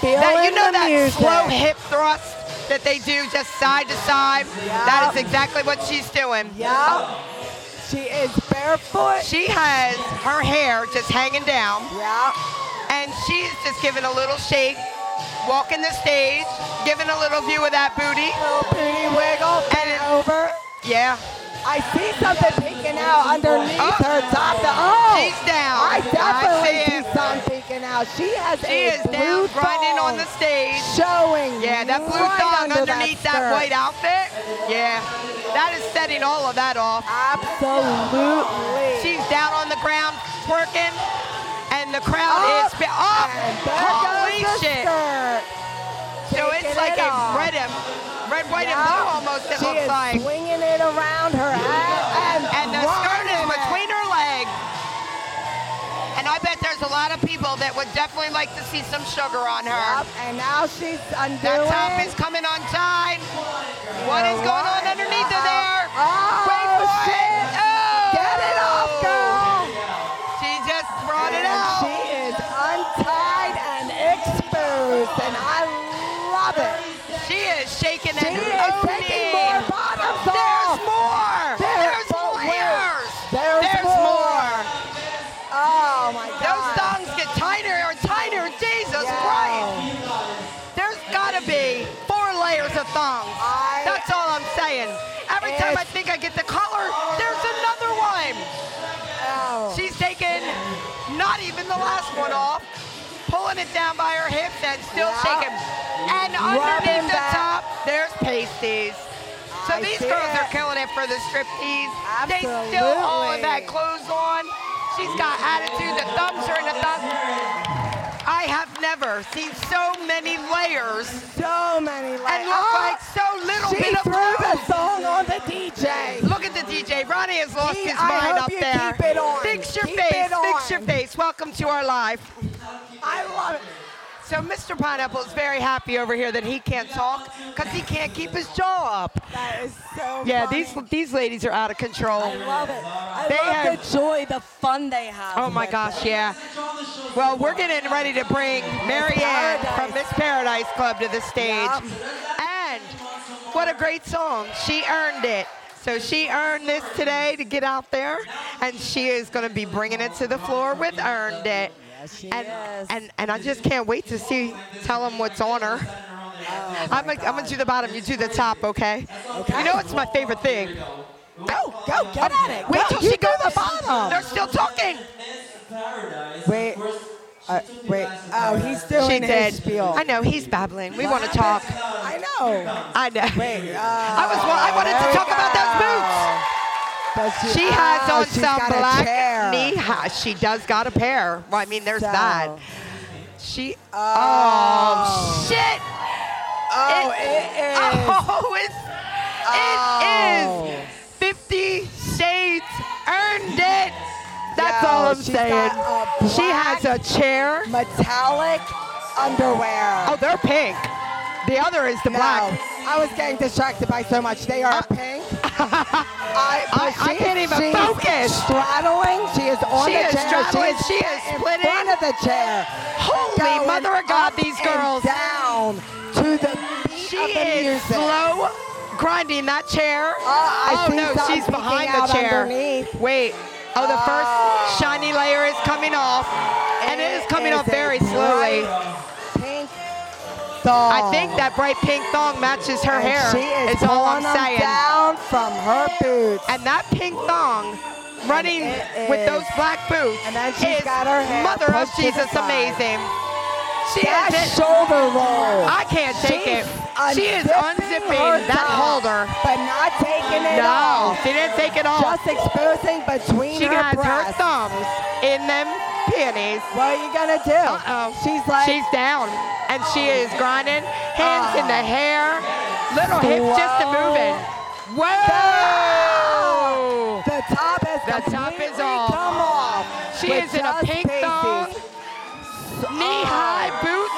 [SPEAKER 3] feeling
[SPEAKER 1] that you know that
[SPEAKER 3] music.
[SPEAKER 1] slow hip thrust that they do just side to side. That is exactly what she's doing.
[SPEAKER 3] Yep. She is barefoot.
[SPEAKER 1] She has her hair just hanging down,
[SPEAKER 3] Yeah.
[SPEAKER 1] and she's just giving a little shake, walking the stage, giving a little view of that booty.
[SPEAKER 3] Little booty wiggle.
[SPEAKER 1] And it-
[SPEAKER 3] over.
[SPEAKER 1] Yeah,
[SPEAKER 3] I see something peeking out underneath
[SPEAKER 1] Oh.
[SPEAKER 3] her top. Oh,
[SPEAKER 1] she's down.
[SPEAKER 3] I definitely
[SPEAKER 1] I see
[SPEAKER 3] see something peeking out. She has
[SPEAKER 1] She
[SPEAKER 3] a
[SPEAKER 1] is
[SPEAKER 3] blue
[SPEAKER 1] down, grinding on the stage.
[SPEAKER 3] showing.
[SPEAKER 1] Yeah, that blue
[SPEAKER 3] right
[SPEAKER 1] thong
[SPEAKER 3] under
[SPEAKER 1] underneath that,
[SPEAKER 3] skirt.
[SPEAKER 1] white outfit. Yeah, that is setting all of that off.
[SPEAKER 3] Absolutely.
[SPEAKER 1] She's down on the ground twerking, and the crowd
[SPEAKER 3] Up,
[SPEAKER 1] is oh,
[SPEAKER 3] and there
[SPEAKER 1] Holy shit!
[SPEAKER 3] skirt.
[SPEAKER 1] So it's like
[SPEAKER 3] it
[SPEAKER 1] a
[SPEAKER 3] off.
[SPEAKER 1] red red, white, and blue almost. It
[SPEAKER 3] she
[SPEAKER 1] looks
[SPEAKER 3] is
[SPEAKER 1] like,
[SPEAKER 3] swinging it around her head and,
[SPEAKER 1] and the skirt is
[SPEAKER 3] it.
[SPEAKER 1] between her legs. And I bet there's a lot of people that would definitely like to see some sugar on her.
[SPEAKER 3] Yep, and now she's undoing.
[SPEAKER 1] That top is coming untied. What is going on underneath of there?
[SPEAKER 3] Oh,
[SPEAKER 1] Wait for it. Shaking and pulling it down by her hips and still
[SPEAKER 3] Yeah.
[SPEAKER 1] shaking. And
[SPEAKER 3] Rubbing
[SPEAKER 1] underneath the top, there's pasties. So
[SPEAKER 3] I
[SPEAKER 1] these girls are killing it for the striptease. They still all that clothes on. She's got attitude. The thumbs are in the thumbs. I have never seen so many layers
[SPEAKER 3] so many layers.
[SPEAKER 1] and look
[SPEAKER 3] oh,
[SPEAKER 1] like so little
[SPEAKER 3] she
[SPEAKER 1] bit of
[SPEAKER 3] threw the
[SPEAKER 1] clothes. DJ. Look at the DJ. Ronnie has lost
[SPEAKER 3] He-
[SPEAKER 1] his
[SPEAKER 3] I
[SPEAKER 1] mind up there.
[SPEAKER 3] keep it on.
[SPEAKER 1] Fix your
[SPEAKER 3] Keep
[SPEAKER 1] face.
[SPEAKER 3] it
[SPEAKER 1] Fix your face. Welcome to our live.
[SPEAKER 3] I love it.
[SPEAKER 1] So Mr. Pineapple is very happy over here that he can't talk because he can't keep his jaw up.
[SPEAKER 3] That is so
[SPEAKER 1] Yeah,
[SPEAKER 3] funny.
[SPEAKER 1] these these ladies are out of control.
[SPEAKER 3] I love it. I
[SPEAKER 1] They
[SPEAKER 3] love
[SPEAKER 1] have-
[SPEAKER 3] the joy, the fun they have.
[SPEAKER 1] Oh my gosh,
[SPEAKER 3] it.
[SPEAKER 1] yeah. Well, we're getting ready to bring Marianne from Miss Paradise Club to the stage. And what a great song. She earned it. So she earned this today to get out there, and she is going to be bringing it to the floor with Earned It.
[SPEAKER 3] Yes, she
[SPEAKER 1] and,
[SPEAKER 3] is.
[SPEAKER 1] and and I just can't wait to see, tell them what's on her.
[SPEAKER 3] Oh
[SPEAKER 1] I'm gonna, I'm gonna do the bottom, you do the top, okay? You know it's my favorite thing.
[SPEAKER 3] Go, go, get at it.
[SPEAKER 1] Wait
[SPEAKER 3] Go,
[SPEAKER 1] till
[SPEAKER 3] you
[SPEAKER 1] she goes.
[SPEAKER 3] the bottom.
[SPEAKER 1] They're still talking.
[SPEAKER 3] Wait. Uh, wait. Oh, he's doing
[SPEAKER 1] She
[SPEAKER 3] his
[SPEAKER 1] did.
[SPEAKER 3] spiel.
[SPEAKER 1] I know he's babbling. We want to talk.
[SPEAKER 3] I know.
[SPEAKER 1] I know.
[SPEAKER 3] Wait. Uh,
[SPEAKER 1] I was. I wanted to talk about those boots.
[SPEAKER 3] Does
[SPEAKER 1] She has
[SPEAKER 3] oh,
[SPEAKER 1] on some black knee high. She does got a pair. Well, I mean, there's
[SPEAKER 3] So-
[SPEAKER 1] that. She.
[SPEAKER 3] Oh.
[SPEAKER 1] Oh, shit!
[SPEAKER 3] Oh,
[SPEAKER 1] It-
[SPEAKER 3] it is. [LAUGHS]
[SPEAKER 1] Oh, it's.
[SPEAKER 3] Oh.
[SPEAKER 1] It is. Oh. Fifty Shades earned it. That's
[SPEAKER 3] Yo,
[SPEAKER 1] all I'm saying. She has a chair.
[SPEAKER 3] Metallic underwear.
[SPEAKER 1] Oh, they're pink. The other is the
[SPEAKER 3] no,
[SPEAKER 1] black.
[SPEAKER 3] I was getting distracted by so much. They are pink. [LAUGHS] I,
[SPEAKER 1] I- I can't even
[SPEAKER 3] she's
[SPEAKER 1] focus.
[SPEAKER 3] Straddling. She is on
[SPEAKER 1] She
[SPEAKER 3] the
[SPEAKER 1] is
[SPEAKER 3] chair.
[SPEAKER 1] straddling,
[SPEAKER 3] She
[SPEAKER 1] she
[SPEAKER 3] is,
[SPEAKER 1] is
[SPEAKER 3] in front of the chair.
[SPEAKER 1] Holy mother of God, these girls.
[SPEAKER 3] down to the beat
[SPEAKER 1] She
[SPEAKER 3] of the
[SPEAKER 1] is
[SPEAKER 3] music.
[SPEAKER 1] slow grinding that chair.
[SPEAKER 3] Uh, I
[SPEAKER 1] oh no, she's behind the chair.
[SPEAKER 3] underneath.
[SPEAKER 1] Wait. Oh, the
[SPEAKER 3] Oh.
[SPEAKER 1] first shiny layer is coming off, and it is coming off very slowly.
[SPEAKER 3] bright thong.
[SPEAKER 1] I think that bright pink thong matches her
[SPEAKER 3] And
[SPEAKER 1] hair.
[SPEAKER 3] She is
[SPEAKER 1] is all I'm saying.
[SPEAKER 3] down from her boots.
[SPEAKER 1] And that pink thong running with those black boots
[SPEAKER 3] and then she's
[SPEAKER 1] is
[SPEAKER 3] got her hair
[SPEAKER 1] mother of
[SPEAKER 3] pushed to the
[SPEAKER 1] Jesus amazing. She
[SPEAKER 3] that
[SPEAKER 1] is
[SPEAKER 3] shoulder roll.
[SPEAKER 1] I can't take
[SPEAKER 3] She's
[SPEAKER 1] it. She is
[SPEAKER 3] unzipping
[SPEAKER 1] that holder.
[SPEAKER 3] but not taking it
[SPEAKER 1] No,
[SPEAKER 3] off.
[SPEAKER 1] she didn't take it off.
[SPEAKER 3] Just exposing between
[SPEAKER 1] she
[SPEAKER 3] her
[SPEAKER 1] has her
[SPEAKER 3] breasts.
[SPEAKER 1] thumbs in them panties.
[SPEAKER 3] What are you gonna do?
[SPEAKER 1] Uh-oh.
[SPEAKER 3] She's like,
[SPEAKER 1] She's down, and she is grinding, hands in the
[SPEAKER 3] Oh.
[SPEAKER 1] hair, little hips just a moving. Whoa!
[SPEAKER 3] the top has
[SPEAKER 1] The top is off.
[SPEAKER 3] come off.
[SPEAKER 1] She is in a pink
[SPEAKER 3] pasties.
[SPEAKER 1] thong, knee-high boots,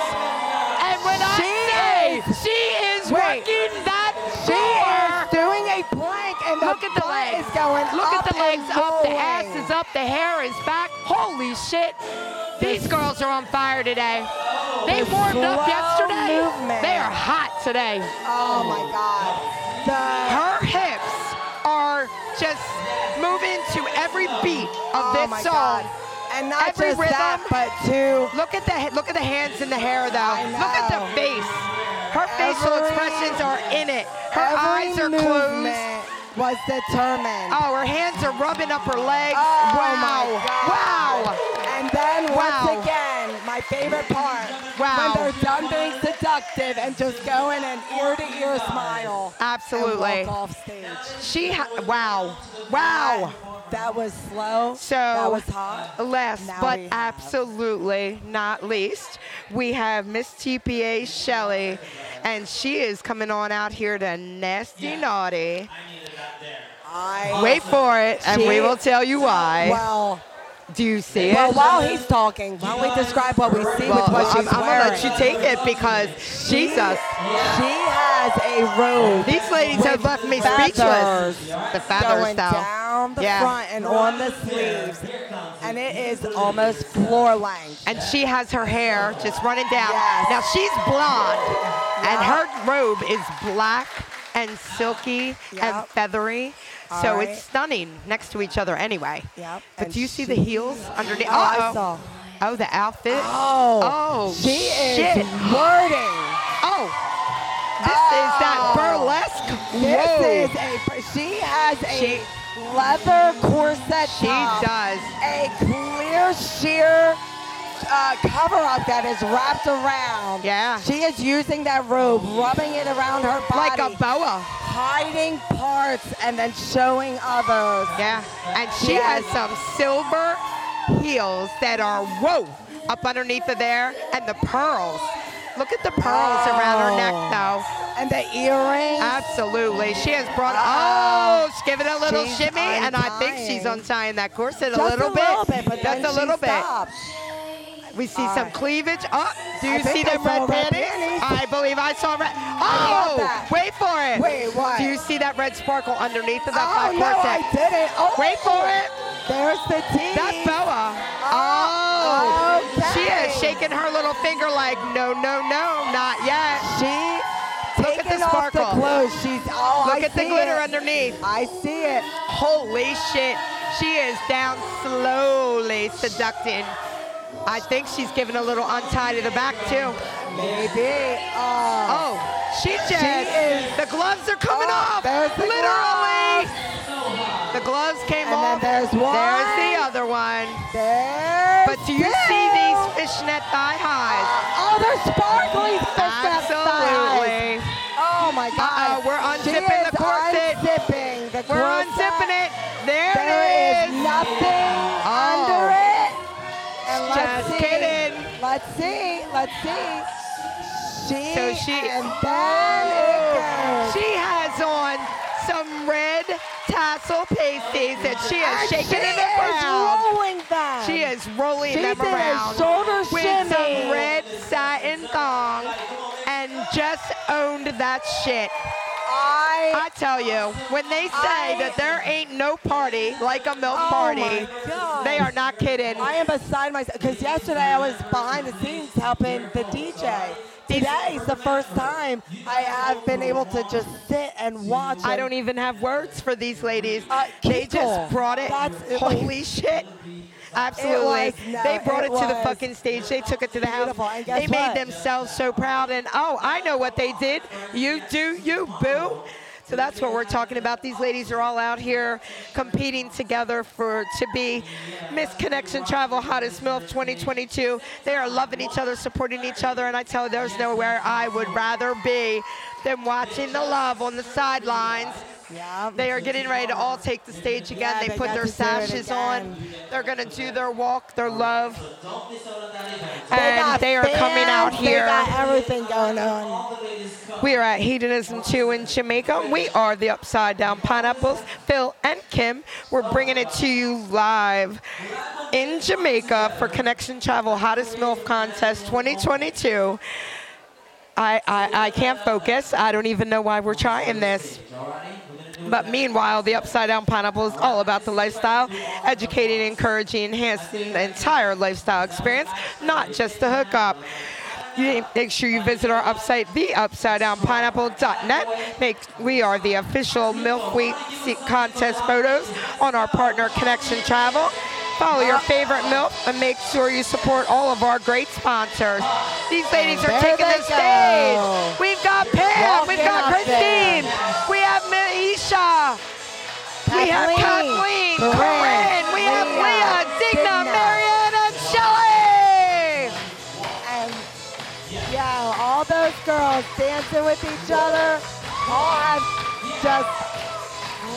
[SPEAKER 1] at the legs.
[SPEAKER 3] is going
[SPEAKER 1] Look at the legs up. The ass is up. The hair is back. Holy shit. These girls are on fire today. They
[SPEAKER 3] The
[SPEAKER 1] warmed up yesterday.
[SPEAKER 3] movement.
[SPEAKER 1] They are hot today.
[SPEAKER 3] Oh my God. The
[SPEAKER 1] Her hips are just moving to every beat of
[SPEAKER 3] oh
[SPEAKER 1] this
[SPEAKER 3] my
[SPEAKER 1] song.
[SPEAKER 3] God. And not
[SPEAKER 1] Every
[SPEAKER 3] just that,
[SPEAKER 1] rhythm.
[SPEAKER 3] but to
[SPEAKER 1] Look at the look at the hands and the hair though. Look at the face. Her facial
[SPEAKER 3] Every-
[SPEAKER 1] expressions are in it. Her eyes are closed.
[SPEAKER 3] Was determined.
[SPEAKER 1] Oh, her hands are rubbing up her legs.
[SPEAKER 3] Oh,
[SPEAKER 1] wow.
[SPEAKER 3] my God.
[SPEAKER 1] Wow.
[SPEAKER 3] And then
[SPEAKER 1] Wow.
[SPEAKER 3] once again, my favorite part,
[SPEAKER 1] Wow.
[SPEAKER 3] when they're done being seductive and just go in an ear to ear smile.
[SPEAKER 1] Absolutely.
[SPEAKER 3] Off stage.
[SPEAKER 1] She ha- wow. Wow.
[SPEAKER 3] That was slow.
[SPEAKER 1] So
[SPEAKER 3] that was hot.
[SPEAKER 1] last
[SPEAKER 3] Now
[SPEAKER 1] but absolutely not least, we have Miss TPA Shelley, and she is coming on out here to Nasty Naughty.
[SPEAKER 3] I
[SPEAKER 1] Wait for it, and we will tell you why.
[SPEAKER 3] Well,
[SPEAKER 1] Do you see it?
[SPEAKER 3] well, while he's talking, why don't we describe what we see
[SPEAKER 1] Well,
[SPEAKER 3] with what
[SPEAKER 1] I'm,
[SPEAKER 3] she's
[SPEAKER 1] I'm gonna let you take it because Jesus,
[SPEAKER 3] She has a robe.
[SPEAKER 1] these ladies have left me
[SPEAKER 3] feathers
[SPEAKER 1] speechless. The feathers, though.
[SPEAKER 3] Down the
[SPEAKER 1] Yeah.
[SPEAKER 3] front and on the sleeves, and it is almost floor length.
[SPEAKER 1] and she has her hair just running down.
[SPEAKER 3] Yes.
[SPEAKER 1] Now she's blonde, and her robe is black and silky and feathery.
[SPEAKER 3] All
[SPEAKER 1] so
[SPEAKER 3] right.
[SPEAKER 1] it's stunning next to each other anyway.
[SPEAKER 3] Yep.
[SPEAKER 1] But
[SPEAKER 3] and
[SPEAKER 1] do you see the heels underneath?
[SPEAKER 3] Oh,
[SPEAKER 1] Uh-oh.
[SPEAKER 3] saw.
[SPEAKER 1] Oh, the outfit.
[SPEAKER 3] Oh,
[SPEAKER 1] Oh,
[SPEAKER 3] she
[SPEAKER 1] shit.
[SPEAKER 3] is wording.
[SPEAKER 1] Oh, this is that
[SPEAKER 3] Oh.
[SPEAKER 1] burlesque.
[SPEAKER 3] This
[SPEAKER 1] Whoa.
[SPEAKER 3] is a. She has a
[SPEAKER 1] She-
[SPEAKER 3] leather corset
[SPEAKER 1] She
[SPEAKER 3] top,
[SPEAKER 1] does.
[SPEAKER 3] a clear sheer uh, cover up that is wrapped around.
[SPEAKER 1] Yeah.
[SPEAKER 3] She is using that robe, rubbing it around her body,
[SPEAKER 1] Like a boa.
[SPEAKER 3] hiding parts and then showing others.
[SPEAKER 1] Yeah. And she
[SPEAKER 3] Yes.
[SPEAKER 1] has some silver heels that are whoa up underneath of there and the pearls. Look at the pearls around her neck
[SPEAKER 3] Oh.
[SPEAKER 1] though.
[SPEAKER 3] And the earrings.
[SPEAKER 1] Absolutely. She has brought,
[SPEAKER 3] Uh-oh.
[SPEAKER 1] oh, oh she's giving it a little shimmy, and I think she's
[SPEAKER 3] untying.
[SPEAKER 1] untying that corset a little
[SPEAKER 3] a
[SPEAKER 1] bit.
[SPEAKER 3] little bit, but
[SPEAKER 1] Just
[SPEAKER 3] then
[SPEAKER 1] a little
[SPEAKER 3] she
[SPEAKER 1] bit. We see
[SPEAKER 3] All
[SPEAKER 1] some
[SPEAKER 3] right.
[SPEAKER 1] cleavage. Oh, do you see them red
[SPEAKER 3] red
[SPEAKER 1] panties?
[SPEAKER 3] panties.
[SPEAKER 1] I believe I saw red. Oh, wait for it.
[SPEAKER 3] Wait, what?
[SPEAKER 1] Do you see that red sparkle underneath of that
[SPEAKER 3] Oh,
[SPEAKER 1] black
[SPEAKER 3] no, I didn't. Oh,
[SPEAKER 1] Wait for it.
[SPEAKER 3] There's the teeth.
[SPEAKER 1] That's Boa.
[SPEAKER 3] Oh,
[SPEAKER 1] Oh, she is shaking her little finger like, no, no, no, not yet.
[SPEAKER 3] She
[SPEAKER 1] Look at the
[SPEAKER 3] off the
[SPEAKER 1] sparkle.
[SPEAKER 3] clothes. She's oh,
[SPEAKER 1] Look
[SPEAKER 3] I
[SPEAKER 1] at the glitter
[SPEAKER 3] it.
[SPEAKER 1] underneath.
[SPEAKER 3] I see it.
[SPEAKER 1] Holy shit. She is down slowly seducting. I think she's giving a little untie to the back too.
[SPEAKER 3] Maybe. Oh.
[SPEAKER 1] Oh, she just,
[SPEAKER 3] is-
[SPEAKER 1] the gloves are coming
[SPEAKER 3] Oh,
[SPEAKER 1] off.
[SPEAKER 3] there's the
[SPEAKER 1] Literally. The gloves came
[SPEAKER 3] And then there's one.
[SPEAKER 1] There's the other one.
[SPEAKER 3] There's
[SPEAKER 1] But do you
[SPEAKER 3] two.
[SPEAKER 1] see these fishnet thigh highs?
[SPEAKER 3] Uh, oh, they're sparkly fishnet thighs.
[SPEAKER 1] Absolutely.
[SPEAKER 3] Oh my uh-uh, God.
[SPEAKER 1] Uh-oh, we're
[SPEAKER 3] She
[SPEAKER 1] unzipping the corset.
[SPEAKER 3] Unzipping the
[SPEAKER 1] We're
[SPEAKER 3] corset.
[SPEAKER 1] unzipping
[SPEAKER 3] Let's see. Let's see. She,
[SPEAKER 1] So she-
[SPEAKER 3] and then it. Oh.
[SPEAKER 1] She has on some red tassel pasties that she is
[SPEAKER 3] And
[SPEAKER 1] shaking
[SPEAKER 3] she
[SPEAKER 1] in the
[SPEAKER 3] is
[SPEAKER 1] crowd.
[SPEAKER 3] rolling them.
[SPEAKER 1] She is rolling
[SPEAKER 3] She
[SPEAKER 1] them around
[SPEAKER 3] shoulder
[SPEAKER 1] with
[SPEAKER 3] shimmy.
[SPEAKER 1] some red satin thong and just owned that shit.
[SPEAKER 3] I,
[SPEAKER 1] tell you, when they say
[SPEAKER 3] I-
[SPEAKER 1] that there ain't no party like a MILF
[SPEAKER 3] Oh
[SPEAKER 1] party, they are not kidding.
[SPEAKER 3] I am beside myself because yesterday I was behind the scenes helping the DJ. Today is the first time I have been able to just sit and watch.
[SPEAKER 1] I don't even have words for these ladies.
[SPEAKER 3] Uh,
[SPEAKER 1] they just brought it.
[SPEAKER 3] that's-
[SPEAKER 1] Holy shit. Absolutely.
[SPEAKER 3] was- no,
[SPEAKER 1] they brought it,
[SPEAKER 3] it
[SPEAKER 1] to the fucking stage. They took it to the
[SPEAKER 3] beautiful.
[SPEAKER 1] house. They made
[SPEAKER 3] what?
[SPEAKER 1] themselves so proud. And oh, I know what they did. You do, you boo. So that's what we're talking about. These ladies are all out here competing together for to be Miss Connection Travel Hottest MILF 2022. They are loving each other, supporting each other, and I tell you, there's nowhere I would rather be than watching the love on the sidelines.
[SPEAKER 3] Yeah.
[SPEAKER 1] They are getting ready to all take the stage again.
[SPEAKER 3] Yeah,
[SPEAKER 1] they
[SPEAKER 3] they
[SPEAKER 1] put their
[SPEAKER 3] to do it
[SPEAKER 1] sashes on. They're going to do their walk, their love.
[SPEAKER 3] They
[SPEAKER 1] And they are coming out here.
[SPEAKER 3] They got everything going on.
[SPEAKER 1] We are at Hedonism 2 in Jamaica. We are the Upside Down Pineapples, Phil and Kim. We're bringing it to you live in Jamaica for Connection Travel Hottest MILF Contest 2022. I, I, I can't focus. I don't even know why we're trying this. But meanwhile, the Upside Down Pineapple is all about the lifestyle, educating, encouraging, enhancing the entire lifestyle experience, not just the hookup. You make sure you visit our website, theupsidedownpineapple.net. Make we are the official MILF Week contest photos on our partner Connection Travel. Follow your favorite MILF and make sure you support all of our great sponsors. These ladies are
[SPEAKER 3] There
[SPEAKER 1] taking the stage. We've got Pam, we've got Christine, we have Kathleen,
[SPEAKER 3] Corinne,
[SPEAKER 1] Corinne, we have
[SPEAKER 3] Leah,
[SPEAKER 1] Leah, Digna. Marianne, and Shelley.
[SPEAKER 3] And yeah, all those girls dancing with each other, all have just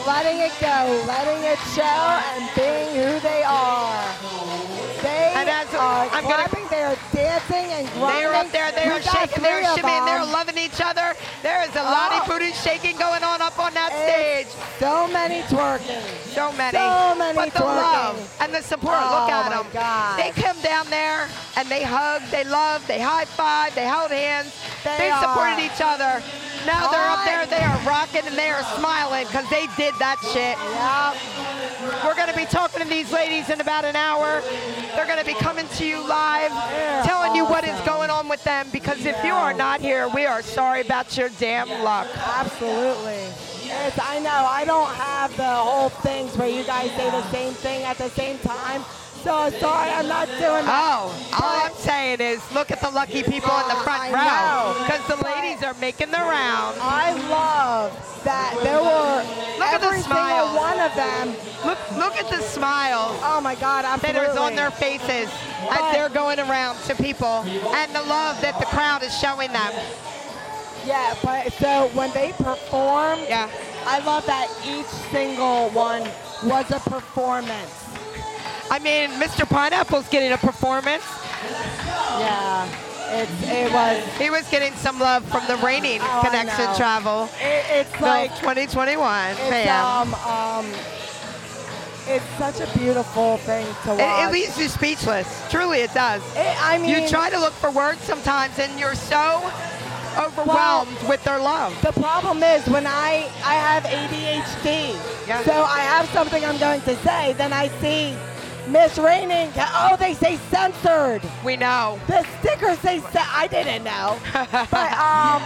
[SPEAKER 3] letting it go, letting it show, and being who they are. They
[SPEAKER 1] And as-
[SPEAKER 3] are
[SPEAKER 1] I'm
[SPEAKER 3] clapping, they are dancing and grinding.
[SPEAKER 1] They are up there, they are shaking, they are shimmying, they're loving each other. There is a lot
[SPEAKER 3] Oh.
[SPEAKER 1] of booty shaking going on up on that stage.
[SPEAKER 3] So many twerking.
[SPEAKER 1] So many.
[SPEAKER 3] So many
[SPEAKER 1] but the
[SPEAKER 3] twerking.
[SPEAKER 1] love and the support,
[SPEAKER 3] Oh,
[SPEAKER 1] look at them.
[SPEAKER 3] God.
[SPEAKER 1] They come down there and they hug, they love, they high five, they held hands.
[SPEAKER 3] They
[SPEAKER 1] they
[SPEAKER 3] supported
[SPEAKER 1] each other. Now they're up there, they are rocking and they are smiling because they did that shit.
[SPEAKER 3] Yep.
[SPEAKER 1] We're going to be talking to these ladies in about an hour. They're going to be coming to you live,
[SPEAKER 3] They're
[SPEAKER 1] telling you what is going on with them because if you are not here, we are sorry about your damn luck.
[SPEAKER 3] Absolutely. Yes, I know I don't have the whole things where you guys say the same thing at the same time. So sorry, I'm not doing that.
[SPEAKER 1] Oh, all I'm saying is look at the lucky people in the front
[SPEAKER 3] I
[SPEAKER 1] row
[SPEAKER 3] know,
[SPEAKER 1] because the ladies are making the round.
[SPEAKER 3] I love that there were
[SPEAKER 1] Look at the
[SPEAKER 3] every
[SPEAKER 1] smiles.
[SPEAKER 3] single one of them.
[SPEAKER 1] Look, look at the smiles
[SPEAKER 3] Oh my God,
[SPEAKER 1] that
[SPEAKER 3] absolutely.
[SPEAKER 1] is on their faces as they're going around to people and the love that the crowd is showing them.
[SPEAKER 3] Yeah, but so when they performed,
[SPEAKER 1] Yeah.
[SPEAKER 3] I love that each single one was a performance.
[SPEAKER 1] I mean, Mr. Pineapple's getting a performance.
[SPEAKER 3] Yeah. It's, it was.
[SPEAKER 1] He was getting some love from the reigning
[SPEAKER 3] Oh,
[SPEAKER 1] Connection. Travel.
[SPEAKER 3] It, it's like
[SPEAKER 1] 2021
[SPEAKER 3] it's
[SPEAKER 1] fam.
[SPEAKER 3] um um. It's such a beautiful thing to watch.
[SPEAKER 1] It, it leaves you speechless. Truly, it does.
[SPEAKER 3] It- I mean,
[SPEAKER 1] you try to look for words sometimes, and you're so overwhelmed with their love.
[SPEAKER 3] The problem is when I I have ADHD,
[SPEAKER 1] Yeah.
[SPEAKER 3] so I have something I'm going to say, then I see Miss Reigning. Oh, they say censored.
[SPEAKER 1] We know.
[SPEAKER 3] The stickers say ce- I didn't know, [LAUGHS] but um.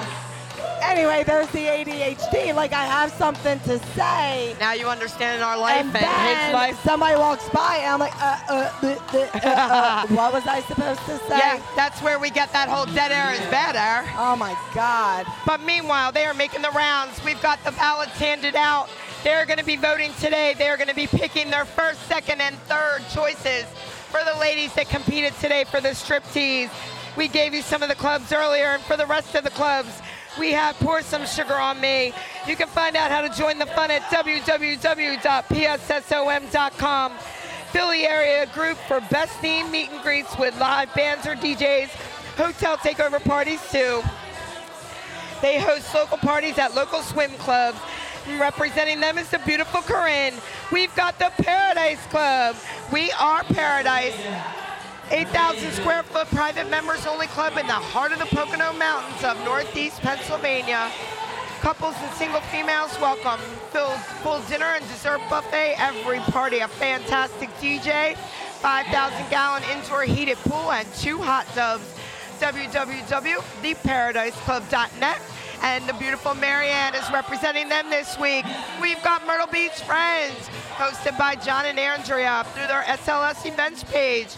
[SPEAKER 3] Anyway, there's the ADHD. Like I have something to say,
[SPEAKER 1] Now you understand our life
[SPEAKER 3] and
[SPEAKER 1] and, his
[SPEAKER 3] then
[SPEAKER 1] life.
[SPEAKER 3] somebody walks by, and I'm like, uh, uh, uh, uh, uh, uh, [LAUGHS] what was I supposed to say?
[SPEAKER 1] Yeah, that's where we get that whole dead air is bad air.
[SPEAKER 3] Oh my God.
[SPEAKER 1] But meanwhile, they are making the rounds. We've got the ballots handed out. They're going to be voting today. They are going to be picking their first, second, and third choices for the ladies that competed today for the striptease. We gave you some of the clubs earlier, and for the rest of the clubs, we have Pour Some Sugar on Me. You can find out how to join the fun at www.pssom.com. Philly area group for best theme meet and greets with live bands or DJs, hotel takeover parties too. They host local parties at local swim clubs. And Representing them is the beautiful Corinne. We've got the Paradise Club. We are Paradise. 8,000 square foot private members only club in the heart of the Pocono Mountains of Northeast Pennsylvania. Couples and single females welcome. Full, full dinner and dessert buffet every party. A fantastic DJ, 5,000 gallon indoor heated pool, and two hot tubs. www.theparadiseclub.net. And the beautiful Marianne is representing them this week. We've got Myrtle Beach Friends, hosted by John and Andrea through their SLS events page.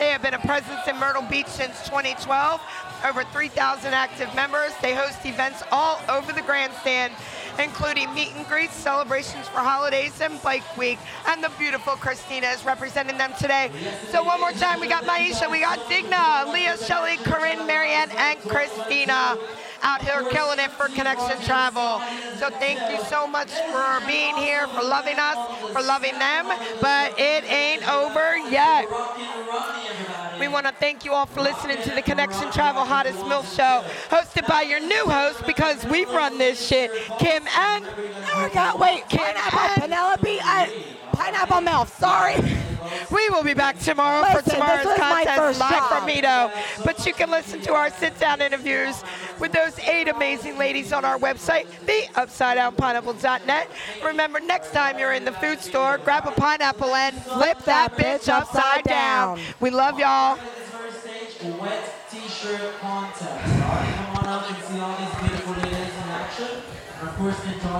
[SPEAKER 1] They have been a presence in Myrtle Beach since 2012. Over 3,000 active members. They host events all over the Grand Strand, including meet and greets, celebrations for holidays, and Bike Week. And the beautiful Christina is representing them today. So one more time, we got Maisha, we got Digna, Leah, Shelley, Corinne, Marianne, and Christina out here killing it for Connection Travel. So thank you so much for being here, for loving us, for loving them. But it ain't over yet. We want to thank you all for listening to the Connection Travel Hottest MILF Show, hosted by your new host because we've run this shit, Kim and
[SPEAKER 3] Oh my God, wait, Kim pineapple Penelope, I, pineapple milk. Sorry.
[SPEAKER 1] We will be back tomorrow
[SPEAKER 3] Listen,
[SPEAKER 1] for tomorrow's contest
[SPEAKER 3] first
[SPEAKER 1] live from Hedo. But you can listen to our sit-down interviews with those eight amazing ladies on our website, theupsidedownpineapple.net. Remember, next time you're in the food store, grab a pineapple and flip that bitch upside down. We love y'all.
[SPEAKER 8] wet t-shirt contest. Alright, come on up and see all these beautiful ladies in action. Of course, enjoy.